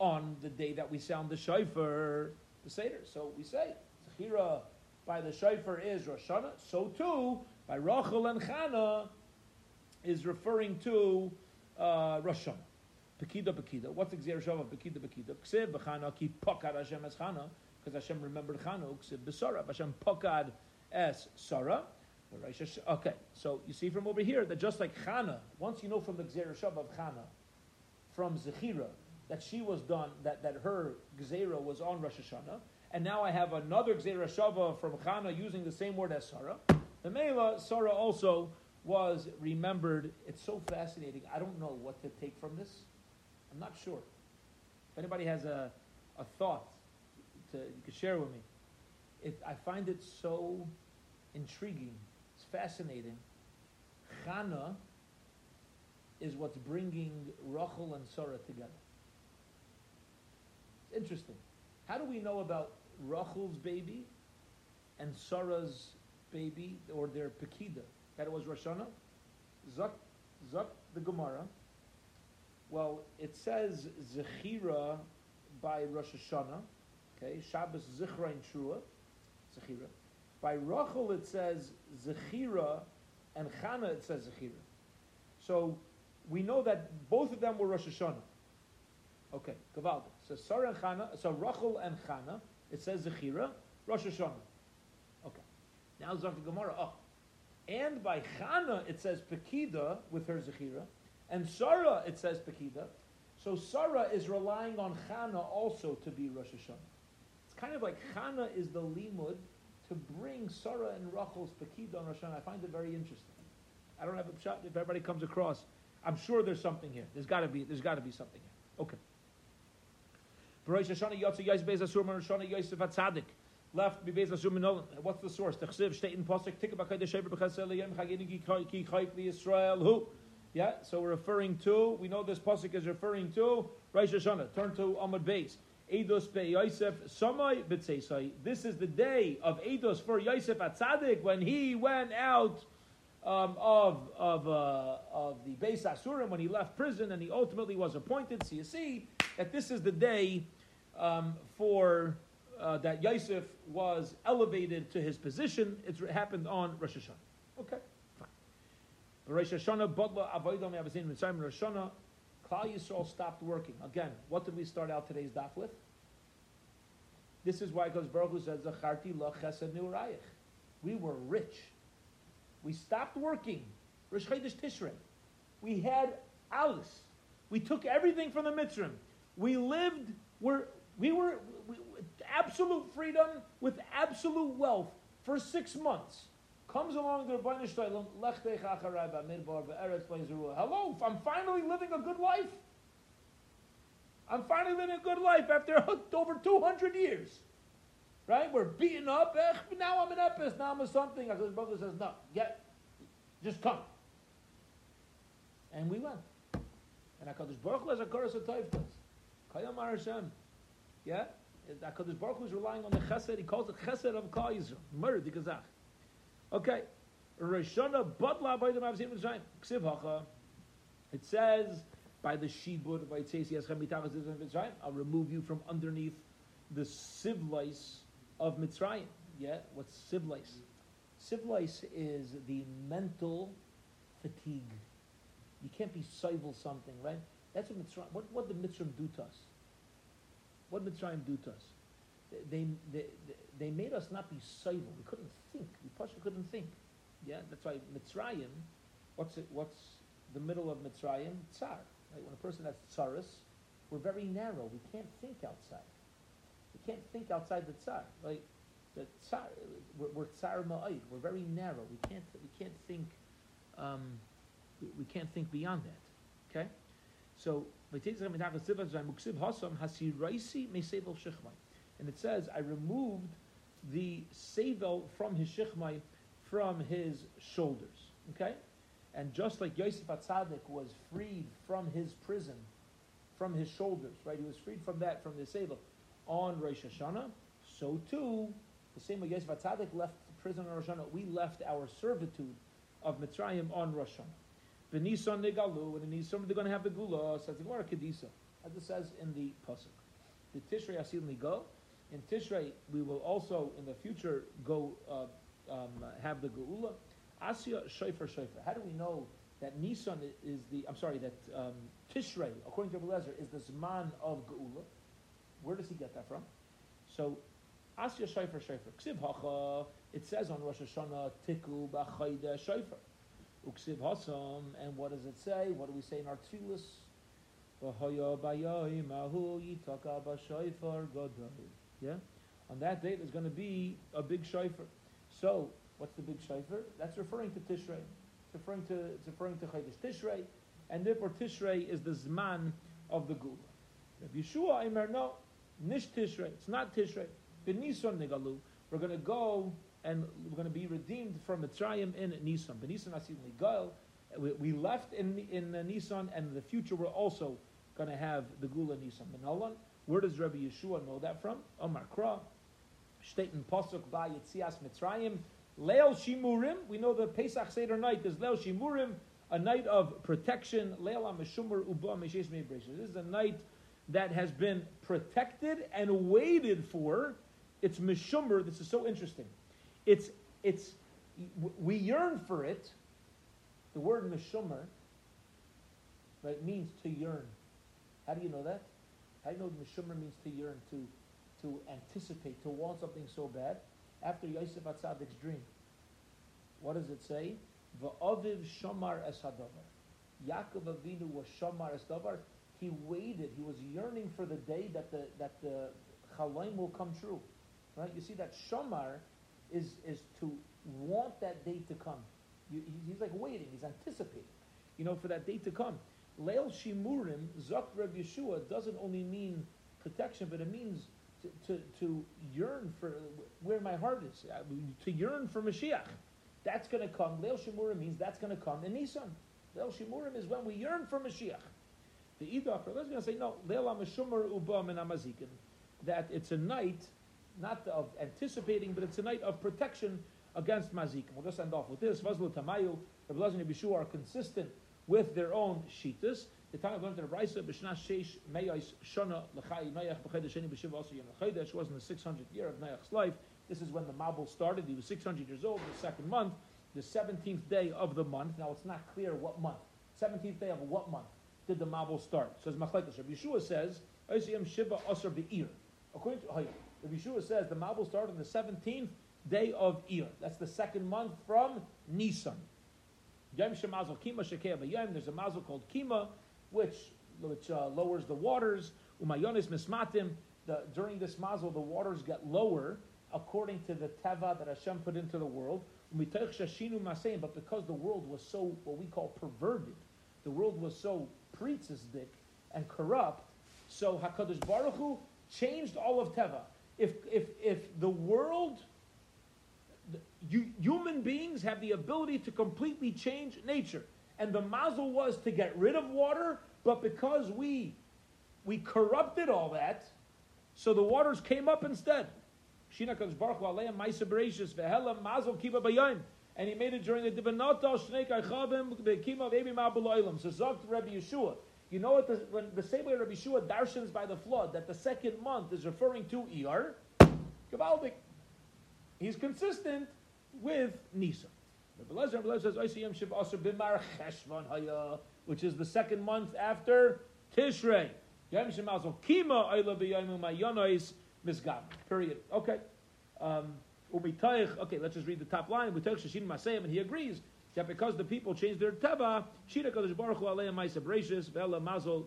on the day that we sound the shofar, the Seder. So we say, Zechira by the shofar is Rosh Hashanah. So too, by Rachel and Chana is referring to uh, Rosh Hashanah. Pekida, Pekida. What's the Gzer Shav of Pekida, Pekida? Ksiv, B'chana, ki pokad Hashem es Chana, because Hashem remembered Chana, Ksiv, B'sara, Hashem pokad es Sarah. Okay, so you see from over here that just like Chana, once you know from the Shav of Chana, from Zechira, that she was done, that, that her Gzera was on Rosh Hashanah, and now I have another Gzera Shava from Chana using the same word as Sarah. The Mela, Sarah also was remembered. It's so fascinating. I don't know what to take from this. I'm not sure. If anybody has a, a thought, to, you can share with me. It, I find it so intriguing. It's fascinating. Chana is what's bringing Rachel and Sarah together. Interesting. How do we know about Rachel's baby and Sarah's baby, or their Pekida? That it was Rosh Hashanah? Zuk, Zuk the Gemara. Well, it says Zechira by Rosh Hashanah. Okay, Shabbos Zichra in Trua. Zechira. By Rachel it says Zechira, and Chana it says Zechira. So we know that both of them were Rosh Hashanah. Okay, Gavalda. So Sarah and Chana, so Rachel and Chana, it says Zechira, Rosh Hashanah. Okay. Now Zok the Gemara. Oh. And by Chana it says Pekida with her Zechira, and Sarah it says Pekida. So Sarah is relying on Chana also to be Rosh Hashanah. It's kind of like Chana is the limud to bring Sarah and Rachel's Pekida on Rosh Hashanah. I find it very interesting. I don't have a shot if everybody comes across. I'm sure there's something here. There's got to be. There's got to be something here. Okay. Rosh Hashanah Yotze Yais Beis Asur Rosh Hashanah Yosef Atzadik. Left be Beis Asur Minolan. What's the source? The Chsiv State in Posik Tikka Bakay Deshever B'Chasel Yem Chagini Ki Chayk Israel Who? Yeah. So we're referring to. We know this Posik is referring to Rosh Hashanah. Turn to Amud Beis. Eidos Be Yosef Samai B'Tzeisai. This is the day of Eidos for Yosef Atzadik when he went out. Um, of of uh, of the Beis Asurim when he left prison and he ultimately was appointed. So you see that this is the day um, for uh, that Yosef was elevated to his position. It happened on Rosh Hashanah. Okay, fine. Rosh Hashanah, Badla Avodah Me'avazin Mitzrayim Rosh Hashanah, Klal Yisrael stopped working. Again, what did we start out today's daf with? This is why, because Baruch Hu says, Zacharti lo chesed neurayich. We were rich. We stopped working. Rosh Chodesh Tishrei. We had Alice. We took everything from the Mitzrim. We lived, we're, we were we, absolute freedom with absolute wealth for six months. Comes along the Rebbeinu Shloim, Lechtech Acharai B'Midbar B'Eretz B'Yisrael. Hello, I'm finally living a good life. I'm finally living a good life after over 200 years. Right? We're beaten up. Eh, now I'm an epis. Now I'm a something. Baruch Hu says, no, get, just come. And we went. And Hakadosh Baruch Hu has a chorus of taiftas. Kayam Hashem. Yeah? HaKadosh Baruch Hu is relying on the chesed. He calls it chesed of Kal Yisrael. Murder the Gazach. Okay. Roshana Batla by the Mavzim Mitzrayim. Ksiv Hacha. It says, by the Shibud, by Tzesi Yaschem Mitachas Mitzrayim, I'll remove you from underneath the sivlice of Mitzrayim. Yeah? What's sivlice? Sivlice is the mental fatigue. You can't be soivel something, right? That's what Mitzrayim, what, what did Mitzrayim do to us? What did Mitzrayim do to us? They, they, they, made us not be soivel. We couldn't think. We partially couldn't think. Yeah, that's why Mitzrayim, what's it, what's the middle of Mitzrayim? Tsar. Right? When a person has tsaris, we're very narrow. We can't think outside. We can't think outside the tsar. Right? The tsar, we're, we're tsar ma'id. We're very narrow. We can't, we can't think, um, we, we can't think beyond that. Okay? So, and it says, I removed the sevel from his shichmai, from his shoulders. Okay? And just like Yosef Atzadik was freed from his prison, from his shoulders, right? He was freed from that, from the sevel, on Rosh Hashanah. So too, the same way Yosef Atzadik left the prison on Rosh Hashanah, we left our servitude of Mitzrayim on Rosh Hashanah. V'nisan negalu, and in Nisan they're going to have the gula, says the Gemara Kedisa, as it says in the pasuk. The Tishrei Asil Nigo. In Tishrei, we will also in the future go uh, um, have the geula. Asya Shofar Shofar. How do we know that Nisan is the? I'm sorry, that um, Tishrei, according to Eliezer, is the Zman of geula. Where does he get that from? So Asya Shofar Shofar. Ksiv Hacha. It says on Rosh Hashanah Tiku B'Chayda Shofar. Uksiv Hasam. And what does it say? What do we say in our tefillas? Yeah? On that day, there's going to be a big shofar. So, what's the big shofar? That's referring to Tishrei. It's referring to, it's referring to Chodesh Tishrei. And therefore, Tishrei is the Zman of the Gula. Rabbi Yeshua, Imer, no, Nish Tishrei. It's not Tishrei. B'Nisan Nigalu. We're going to go and we're going to be redeemed from Mitzrayim in Nisan. B'Nisan Asim Nigal. We, left in, in Nisan, and in the future we're also going to have the Gula Nisan. Menolan. Where does Rabbi Yeshua know that from? Omar Kra. Shteitin Pasuk by Yitzias Mitzrayim. Leil Shimurim. We know the Pesach Seder night is Leil Shimurim, a night of protection. Leil Ameshumur Uba Meshesh This is a night that has been protected and waited for. It's Meshumur. This is so interesting. It's it's we yearn for it. The word Meshumur right, means to yearn. How do you know that? How do you know Meshumur means to yearn, to to anticipate, to want something so bad. After Yosef Atzadik's dream, what does it say? Va'aviv shamar es hadavar. Yaakov Avinu was shamar es davar. He waited. He was yearning for the day that the that the chalaim will come true. Right? You see that shamar is is to want that day to come. You, he's like waiting. He's anticipating. You know, for that day to come. Leil shimurim zok Reb Yeshua doesn't only mean protection, but it means to, to, to yearn for where my heart is, uh, to yearn for Mashiach. That's going to come. Leil Shemurim means that's going to come in Nisan. Leil Shemurim is when we yearn for Mashiach. The Idach, let's going to say, no, Leil HaMeshumar Ubam and Amazikin, that it's a night, not of anticipating, but it's a night of protection against mazik. We'll just end off with this. Vazlu Tamayu, the Blazin Yishu are consistent with their own Shitas. The time of learned the Raisa b'shna sheish meyos shana l'chai Noach b'chedesh sheni also yom l'chedesh was in the 600th year of Noach's life. This is when the Mabul started. He was 600 years old. The second month, the 17th day of the month. Now it's not clear what month. 17th day of what month did the Mabul start? Says Machlekes. Rabbi Yeshua says Oisiyam Shiva Asar Be'ir. According to oh, Rabbi Yeshua says the Mabul started on the 17th day of Ir. That's the second month from Nisan. There's a mazel called Kima which which uh, lowers the waters. Umayonis mismatim. During this mazel, the waters get lower according to the teva that Hashem put into the world. But because the world was so what we call perverted, the world was so pretzisdik and corrupt, so Hakadosh Baruch Hu changed all of teva. If if if the world you, human beings have the ability to completely change nature and the mazel was to get rid of water, but because we we corrupted all that, so the waters came up instead. And he made it during the Divinata Shnei Kaychavim Bekima Ebi Ma'abuloilam. So Zogt Rabbi Yeshua. You know what the, when the same way Rabbi Yeshua darshans by the flood that the second month is referring to Iyar, Gabaldik. He's consistent with Nisa. Rabbi Lezer, says, "I see him shiv also b'mar cheshvan haya." which is the second month after Tishrei. Yom Shemazel Kima Oila B'Yomu Mayonois Misgab. Period. Okay. Um, okay, let's just read the top line. And he agrees that because the people changed their teva, Shira Kadosh Baruch Hu Ve'ela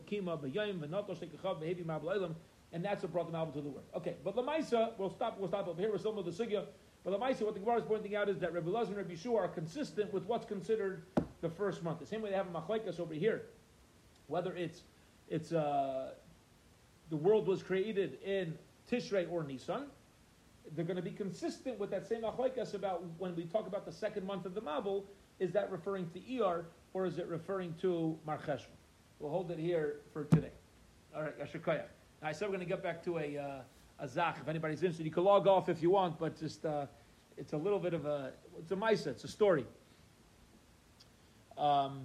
Kima V'Hevi Ma'B'Leilim and that's what brought them out to the word. Okay, but Lamaisa, we'll stop, we'll stop over here, we're still with the Sugya, but Lamaisa, what the Gemara is pointing out is that Rabbi Lazar and Rabbi Shua are consistent with what's considered the first month. The same way they have a machlaikas over here, whether it's, it's, uh, the world was created in Tishrei or Nisan, they're going to be consistent with that same machlaikas about when we talk about the second month of the Mabul, is that referring to Iyar or is it referring to Mar We'll hold it here for today. All right, Yashikaya. I said we're going to get back to a, uh, a Zach. If anybody's interested, you can log off if you want, but just uh, it's a little bit of a it's a Misa, it's a story. Um,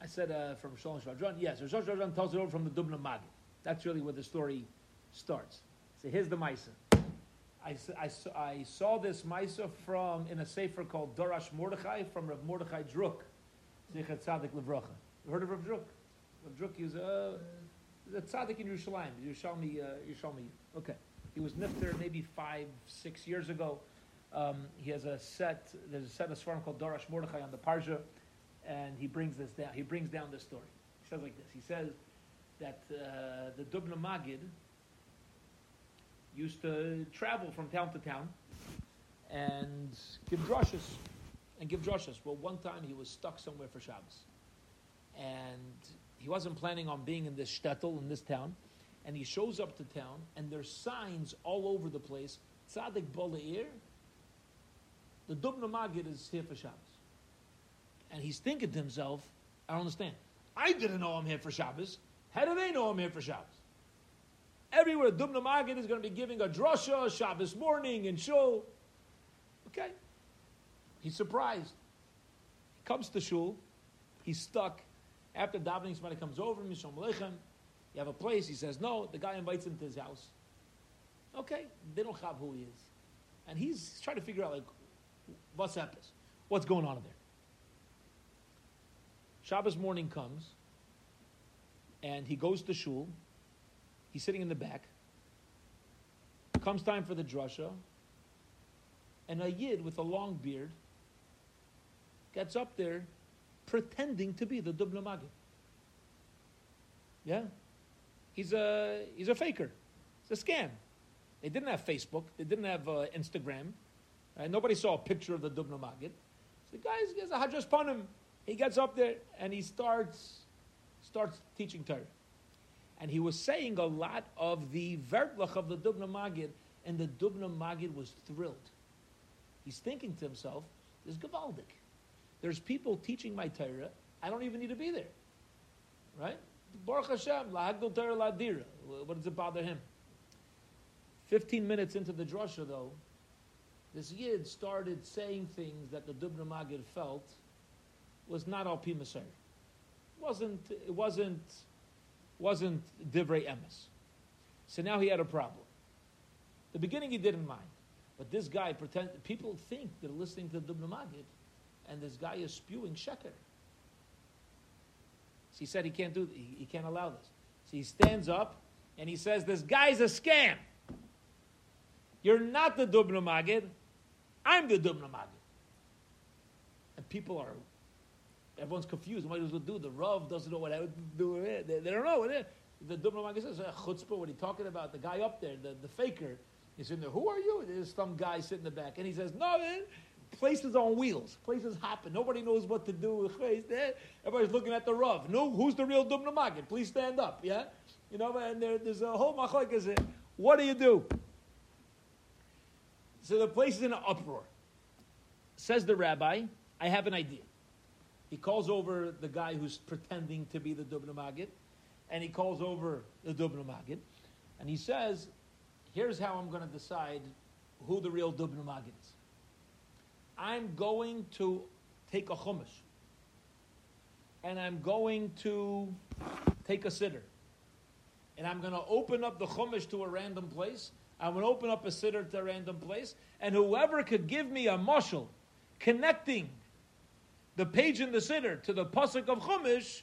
I said uh, from Shalom Shvadron. Yes, Shalom Shvadron tells it over from the Dubna Magid. That's really where the story starts. So here's the Misa. I, I, I saw this Misa from in a sefer called Darash Mordechai from Rav Mordechai Druk. Zichat Tzadik Levracha. You heard of Rav Druk? Rav Druk is a, a tzaddik in Yerushalayim, Yerushalmi, uh, Yerushalmi. Okay. He was nifter maybe five, six years ago. Um, he has a set, there's a set of svarim called Darash Mordechai on the Parsha, and he brings this down. He brings down this story. He says like this. He says that uh, the Dubna Magid used to travel from town to town and give drushes and give drushes. Well, one time he was stuck somewhere for Shabbos, and he wasn't planning on being in this shtetl, in this town, and he shows up to town, and there's signs all over the place. Tzadik Bolair, the Dubna Magid is here for Shabbos. And he's thinking to himself, I don't understand. I didn't know I'm here for Shabbos. How do they know I'm here for Shabbos? Everywhere, Dubna Magid is going to be giving a drasha Shabbos morning and shul. Okay. He's surprised. He comes to shul. He's stuck. After davening, somebody comes over, Mishom Lechem, you have a place, he says no, the guy invites him to his house. Okay, they don't have who he is. And he's trying to figure out, like, what's happening? What's going on in there? Shabbos morning comes, and he goes to shul. He's sitting in the back. Comes time for the drasha, and a yid with a long beard gets up there pretending to be the Dubna Magid. Yeah? He's a, he's a faker. It's a scam. They didn't have Facebook. They didn't have uh, Instagram. Right? Nobody saw a picture of the Dubna Magid. So the guy gets a Hajjas Panim. He gets up there and he starts, starts teaching Torah. And he was saying a lot of the vertlach of the Dubna Magid, and the Dubna Magid was thrilled. He's thinking to himself, there's Gavaldik. There's people teaching my Torah. I don't even need to be there. Right? Baruch Hashem, lahagdol Torah ladira. What does it bother him? 15 minutes into the drasha, though, this yid started saying things that the Dubna Magid felt was not al pi wasn't It wasn't, wasn't divrei emes. So now he had a problem. The beginning he didn't mind. But this guy pretend people think they're listening to the Magid and this guy is spewing sheker. So he said he can't do, he, he can't allow this. So he stands up and he says, "This guy's a scam. You're not the Dubna Magid. I'm the Dubna Magid." And people are, everyone's confused. What does it do? The Rav doesn't know what I would do. They, they don't know what it is. The Dubna says, eh, "Chutzpah." What are you talking about? The guy up there, the, the faker. He's in there. Who are you? There's some guy sitting in the back, and he says, "No, man." places on wheels. Places happen. Nobody knows what to do. Everybody's looking at the Rav. No, who's the real Dubna Magid? Please stand up. Yeah, you know, and there, there's a whole machlekes. What do you do? So the place is in an uproar. Says the rabbi, I have an idea. He calls over the guy who's pretending to be the Dubna Magid, and he calls over the Dubna Magid, and he says, "Here's how I'm going to decide who the real Dubna Magid is." I'm going to take a chumash and I'm going to take a sitter, And I'm going to open up the chumash to a random place. I'm going to open up a sitter to a random place. And whoever could give me a mushal connecting the page in the Siddur to the Pasuk of Chumash,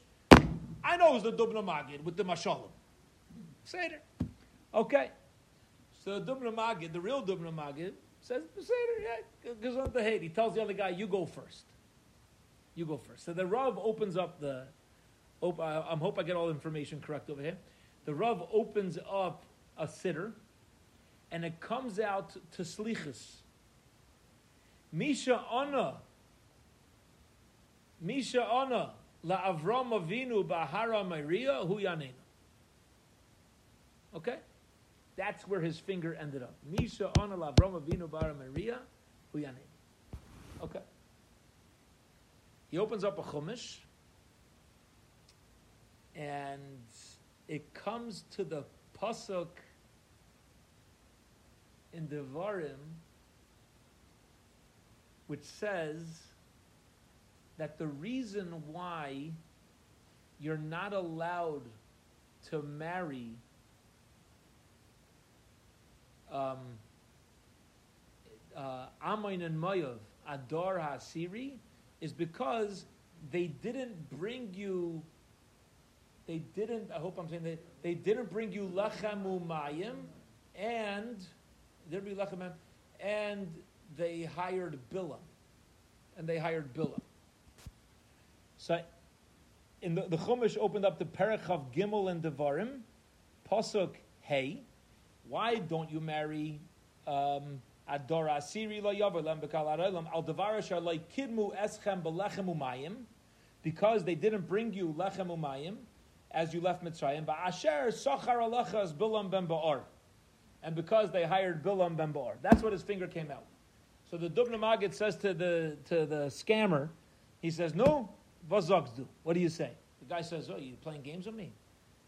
I know it's the Dubna Magid with the Mashalim. Seder. Okay. So the Dubna Magid, the real Dubna Magid, says, Seder, yeah, goes on the hate. He tells the other guy, you go first. You go first. So the Rav opens up the, op, I, I hope I get all the information correct over here. The Rav opens up a Siddur, and it comes out to Slichus. Misha Anna. Misha Anna. La Avram Avinu Bahara Maria Hu. Okay? That's where his finger ended up. Misha Anna La Avram Avinu Bahara Maria Hu. Okay. He opens up a Chumash, and it comes to the Pasuk in Devarim which says that the reason why you're not allowed to marry um, uh, and Mayav, Adar Hasiri, is because they didn't bring you, they didn't, I hope I'm saying that, they didn't bring you Lachamu Mayim, and, there be Lachem, and they hired Bilam. And they hired Bilam. So, in the, the Chumash opened up the Perech of Gimel and Devarim, Pasuk Hey. Why don't you marry um, Ador Asiri lo yavar bekal aralam al devara shalai kidmu eschem belechem umayim because they didn't bring you lechem umayim as you left Mitzrayim. But asher sachar alachas bilam ben ba'ar, and because they hired Bilam ben ba'ar, that's what his finger came out. So the Dubna Magid says to the to the scammer, he says, "No, vazogdu. What do you say?" The guy says, "Oh, you playing games with me?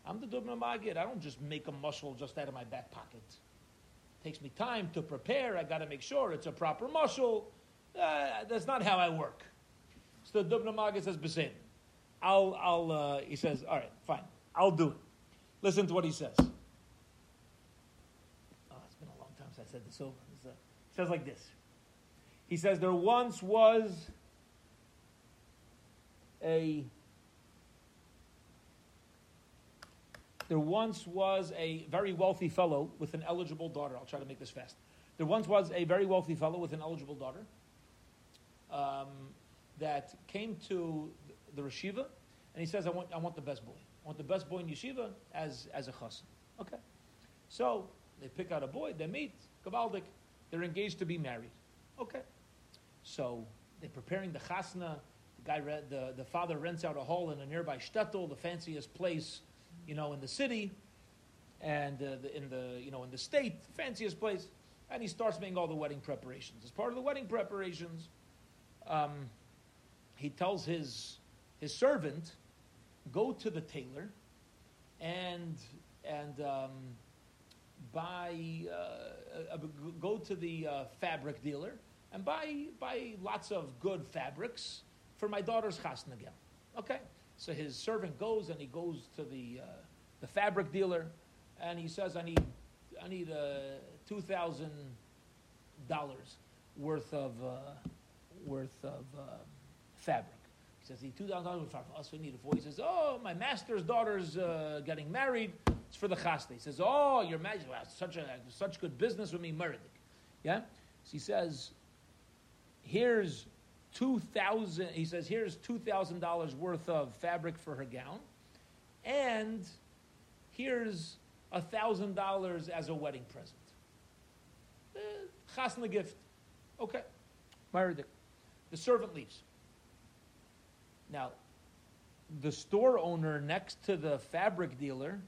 I'm the Dubna Magid. I don't just make a muscle just out of my back pocket. It takes me time to prepare. I got to make sure it's a proper muscle. Uh, that's not how I work." So the Dubna Magid says, "Besin, I'll I'll." Uh, he says, "All right, fine. I'll do it." Listen to what he says. Oh, it's been a long time since I said this over. Uh, it says like this. He says there once was a there once was a very wealthy fellow with an eligible daughter. I'll try to make this fast. There once was a very wealthy fellow with an eligible daughter um, that came to the yeshiva, and he says, "I want, I want the best boy. I want the best boy in yeshiva as as a chassan." Okay, so they pick out a boy. They meet. Gavaldik. They're engaged to be married. Okay. So they're preparing the chasna. Guy, the, the father rents out a hall in a nearby shtetl, the fanciest place, you know, in the city, and uh, the, in the you know in the state, fanciest place. And he starts making all the wedding preparations. As part of the wedding preparations, um, he tells his his servant, go to the tailor, and and um, buy uh, uh, go to the uh, fabric dealer and buy, buy lots of good fabrics for my daughter's chasna. Okay? So his servant goes and he goes to the, uh, the fabric dealer and he says, I need, I need uh, $2,000 worth of, uh, worth of uh, fabric. He says, "Need $2,000 worth of us, we need for. He says, oh, my master's daughter's uh, getting married. It's for the chasna. He says, oh, your majesty, well, such, a, such good business with me, Meridik. Yeah? So he says, here's two thousand. He says, here's two thousand dollars worth of fabric for her gown, and here's a thousand dollars as a wedding present. Eh, chasna gift. Okay, Meridik. The servant leaves. Now, the store owner next to the fabric dealer,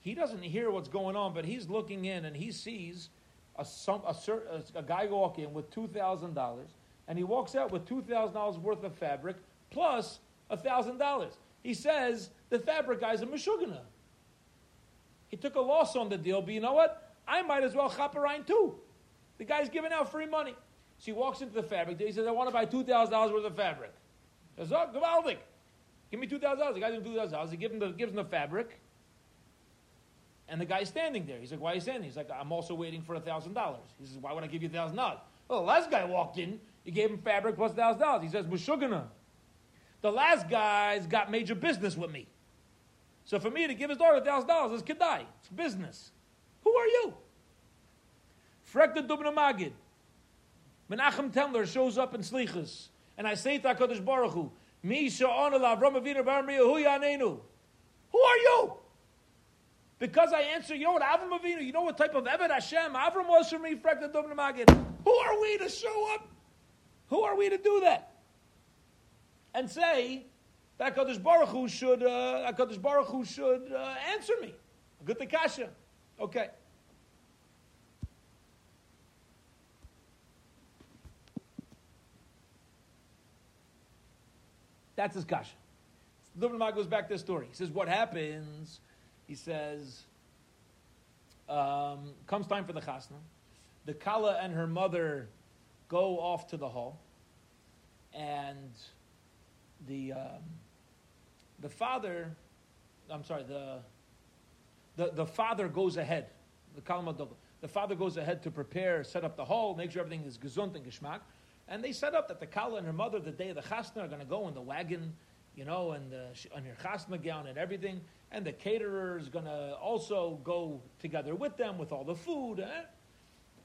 he doesn't hear what's going on, but he's looking in and he sees a, some, a, a guy walk in with $2,000 and he walks out with $2,000 worth of fabric plus $1,000. He says the fabric guy's a Meshuggah. He took a loss on the deal, but you know what? I might as well chaperine too. The guy's giving out free money. So he walks into the fabric dealer. He says, I want to buy $2,000 worth of fabric. He says, oh, Gavaldik. Give me $2,000. The guy's gives him $2,000. He gives him, the, gives him the fabric. And the guy's standing there. He's like, why are you standing? He's like, I'm also waiting for $1,000. He says, why would I give you $1,000? Well, the last guy walked in. You gave him fabric plus $1,000. He says, Mushugana. The last guy's got major business with me. So for me to give his daughter $1,000 is kedai. It's business. Who are you? Frek the Dubna Magid. Menachem Tendler shows up in Slichas. And I say to HaKadosh Baruch Hu, Mi sha'on Avram Avinu bar yanenu. Who are you? Because I answer, you know what Avram Avinu, you know what type of Eved Hashem Avram was for me, Frek the Dubna Magid. Who are we to show up? Who are we to do that? And say that Hakadosh Baruch Hu should uh, Baruch Hu should uh, answer me. Good kasha. Okay. That's his kasha. Dubna goes back to the story. He says, "What happens?" He says, um, "Comes time for the chasna. The kala and her mother go off to the hall, and the um, the father, I'm sorry, the the, the father goes ahead. The kala the father goes ahead to prepare, set up the hall, make sure everything is gesund and geschmack. And they set up that the kala and her mother, the day of the chasna, are going to go in the wagon, you know, and on her chasna gown and everything. And the caterer is going to also go together with them with all the food. Eh?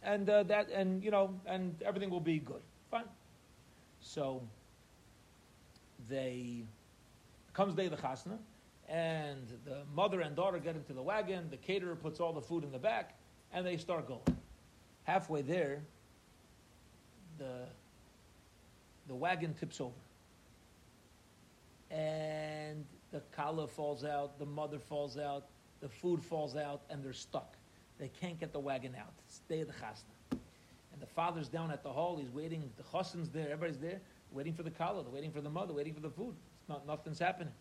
And uh, that and you know and everything will be good. Fine. So they comes day of the chasna, and the mother and daughter get into the wagon. The caterer puts all the food in the back, and they start going. Halfway there, the the wagon tips over, and the kala falls out, the mother falls out, the food falls out, and they're stuck. They can't get the wagon out. Day of the chasna. And the father's down at the hall. He's waiting. The chassan's there. Everybody's there, waiting for the kala. They're waiting for the mother, waiting for the food. It's not, nothing's happening.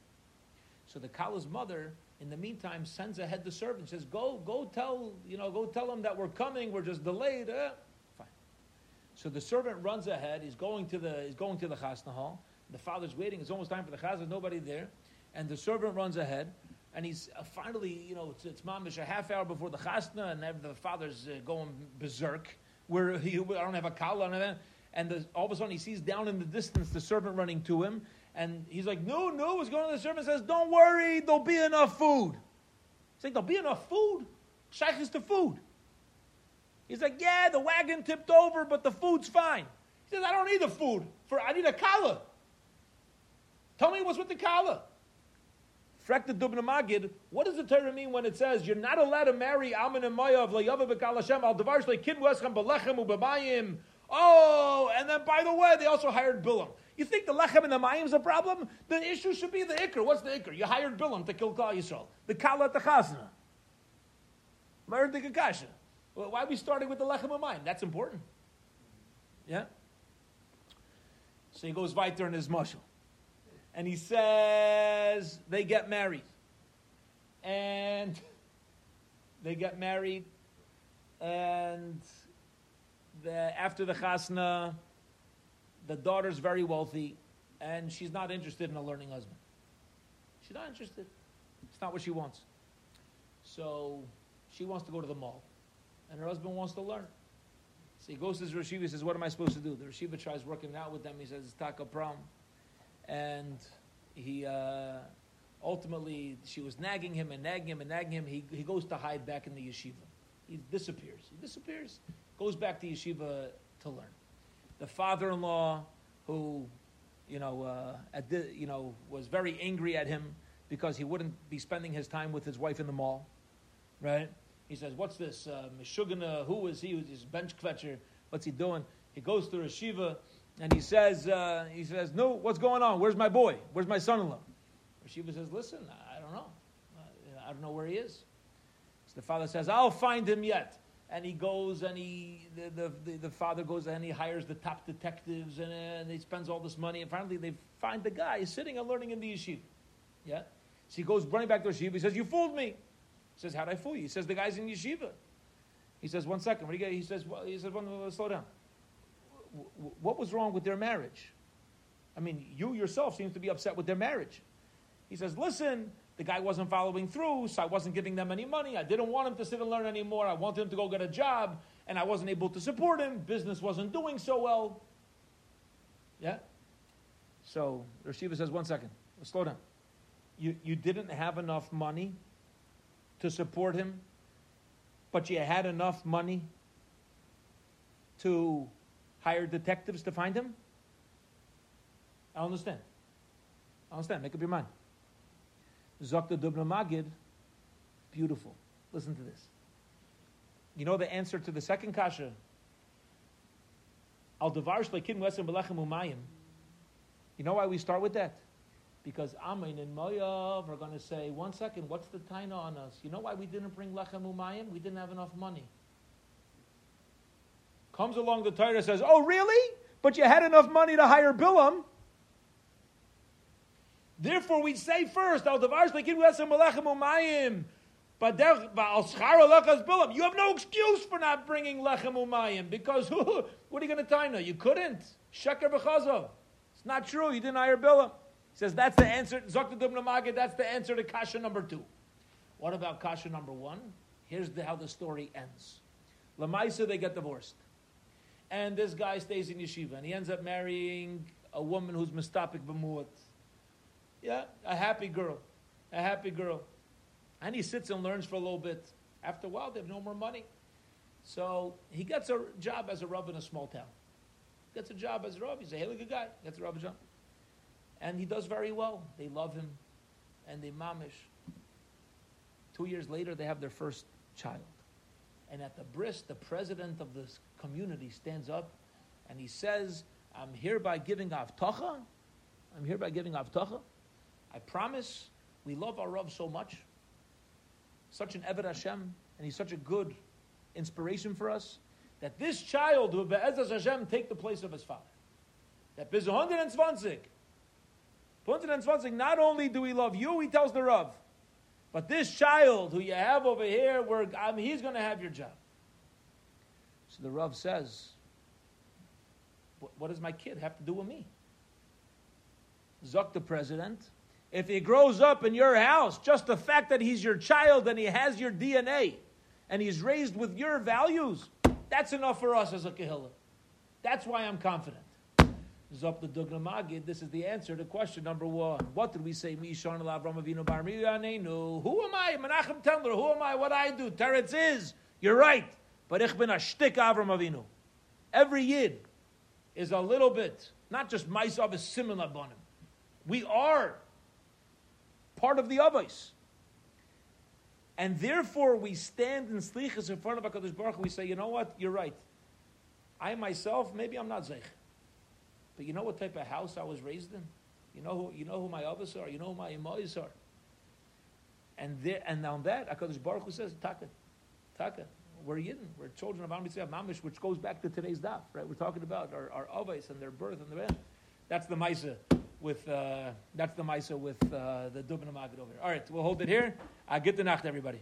So the kala's mother, in the meantime, sends ahead the servant. Says, "Go, go tell you know, go tell them that we're coming. We're just delayed." Uh, fine. So the servant runs ahead. He's going to the he's going to the chasna hall. The father's waiting. It's almost time for the chasna. Nobody there, and the servant runs ahead and he's uh, finally, you know, it's, it's mamish a half hour before the chasna, and the father's uh, going berserk. Where he, I don't have a kala and the, all of a sudden he sees down in the distance the servant running to him, and he's like, "No, no!" What's going on? The servant says, "Don't worry, there'll be enough food." He's like, "There'll be enough food." Shaykh is the food. He's like, "Yeah, the wagon tipped over, but the food's fine." He says, "I don't need the food. For I need a kala. Tell me what's with the kala." Frekta Dubna Magid, what does the Torah mean when it says you're not allowed to marry and Maya of Layava Bekal Hashem al Belechem? Oh, and then by the way, they also hired Bilam. You think the lechem and the mayim is a problem? The issue should be the ikr. What's the ikr? You hired Bilam to kill Klal Yisrael. The kala the. Merid the kakasha. Why are we starting with the lechem and mayim? That's important. Yeah? So he goes weiter in his mushal and he says they get married. And they get married, and the, after the chasna, the daughter's very wealthy, and she's not interested in a learning husband. She's not interested. It's not what she wants. So she wants to go to the mall, and her husband wants to learn. So he goes to his Rashiva, says, What am I supposed to do? The Rashiva tries working out with them. He says, It's taka prom and he uh, ultimately she was nagging him and nagging him and nagging him. He, he goes to hide back in the yeshiva. He disappears. He disappears. Goes back to yeshiva to learn. The father-in-law, who you know, uh, the, you know, was very angry at him because he wouldn't be spending his time with his wife in the mall, right? He says, "What's this, uh, Meshugana? Who is he? He's bench kvetcher. What's he doing?" He goes to Rashiva and he says, uh, he says, no, what's going on? Where's my boy? Where's my son-in-law? Shiva says, listen, I don't know. I don't know where he is. So the father says, I'll find him yet. And he goes and he, the, the, the father goes and he hires the top detectives and, and he spends all this money. And finally they find the guy sitting and learning in the yeshiva. Yeah? So he goes running back to yeshiva. He says, you fooled me. He says, how'd I fool you? He says, the guy's in yeshiva. He says, one second. What do you get? He says, well, he says, well, slow down what was wrong with their marriage? I mean, you yourself seems to be upset with their marriage. He says, listen, the guy wasn't following through, so I wasn't giving them any money. I didn't want him to sit and learn anymore. I wanted him to go get a job, and I wasn't able to support him. Business wasn't doing so well. Yeah? So Rashiva says, one second, slow down. You, you didn't have enough money to support him, but you had enough money to hire detectives to find him? I understand. I understand. Make up your mind. Zakta Dubna Magid, beautiful. Listen to this. You know the answer to the second kasha? Al Devar Shleikin Wesem Belechem Umayim. You know why we start with that? Because Amon and Moav are going to say, one second, what's the taina on us? You know why we didn't bring Lechem Umayim? We didn't have enough money. Comes along the Torah says, oh, really? But you had enough money to hire Bilam. Therefore, we say first, Al Devar Shleikin Wesem Belechem Umayim. You have no excuse for not bringing lechem umayim because what are you going to now? You couldn't. Sheker b'chazov. It's not true. You didn't hire Bilam. He says that's the answer. That's the answer to kasha number two. What about kasha number one? Here's the, how the story ends. Lamaisa, they get divorced, and this guy stays in yeshiva, and he ends up marrying a woman who's mistapik b'muat. Yeah, a happy girl, a happy girl. And he sits and learns for a little bit. After a while, they have no more money. So he gets a job as a rub in a small town. Gets a job as a rub. He's a really good guy. Gets a rub job. And he does very well. They love him. And they mamish. Two years later, they have their first child. And at the bris, the president of this community stands up and he says, I'm hereby giving avtacha. I'm hereby giving avtacha. I promise we love our Rav so much such an Eved Hashem, and he's such a good inspiration for us, that this child who Be'ezaz Hashem take the place of his father. That bis 120, 120, not only do we love you, he tells the Rav, but this child who you have over here, where I um, mean, he's going to have your job. So the Rav says, what does my kid have to do with me? Zuck the president, if he grows up in your house, just the fact that he's your child and he has your DNA and he's raised with your values, that's enough for us as a Kehillah. That's why I'm confident. Zop the Dubna this is the answer to question number one. What did we say? Who am I? Menachem Tendler. Who am I? What I do? Teretz is. You're right. But ich bin a shtick Avram Avinu. Every yid is a little bit, not just myself, is similar bonim. We are part of the Avos. And therefore, we stand in slichas in front of HaKadosh Baruch Hu, we say, you know what, you're right. I myself, maybe I'm not Zeich. But you know what type of house I was raised in? You know who, you know who my Avos are? You know who my Imois are? And, there, and on that, HaKadosh Baruch Hu says, Taka, Taka, we're Yidden. We're children of Am Mamish, which goes back to today's daf, right? We're talking about our, our Avos and their birth and their end. That's the Maisa with uh, that's the Maisa with uh, the Magid over here. All right, we'll hold it here. Uh, get the Nacht, everybody.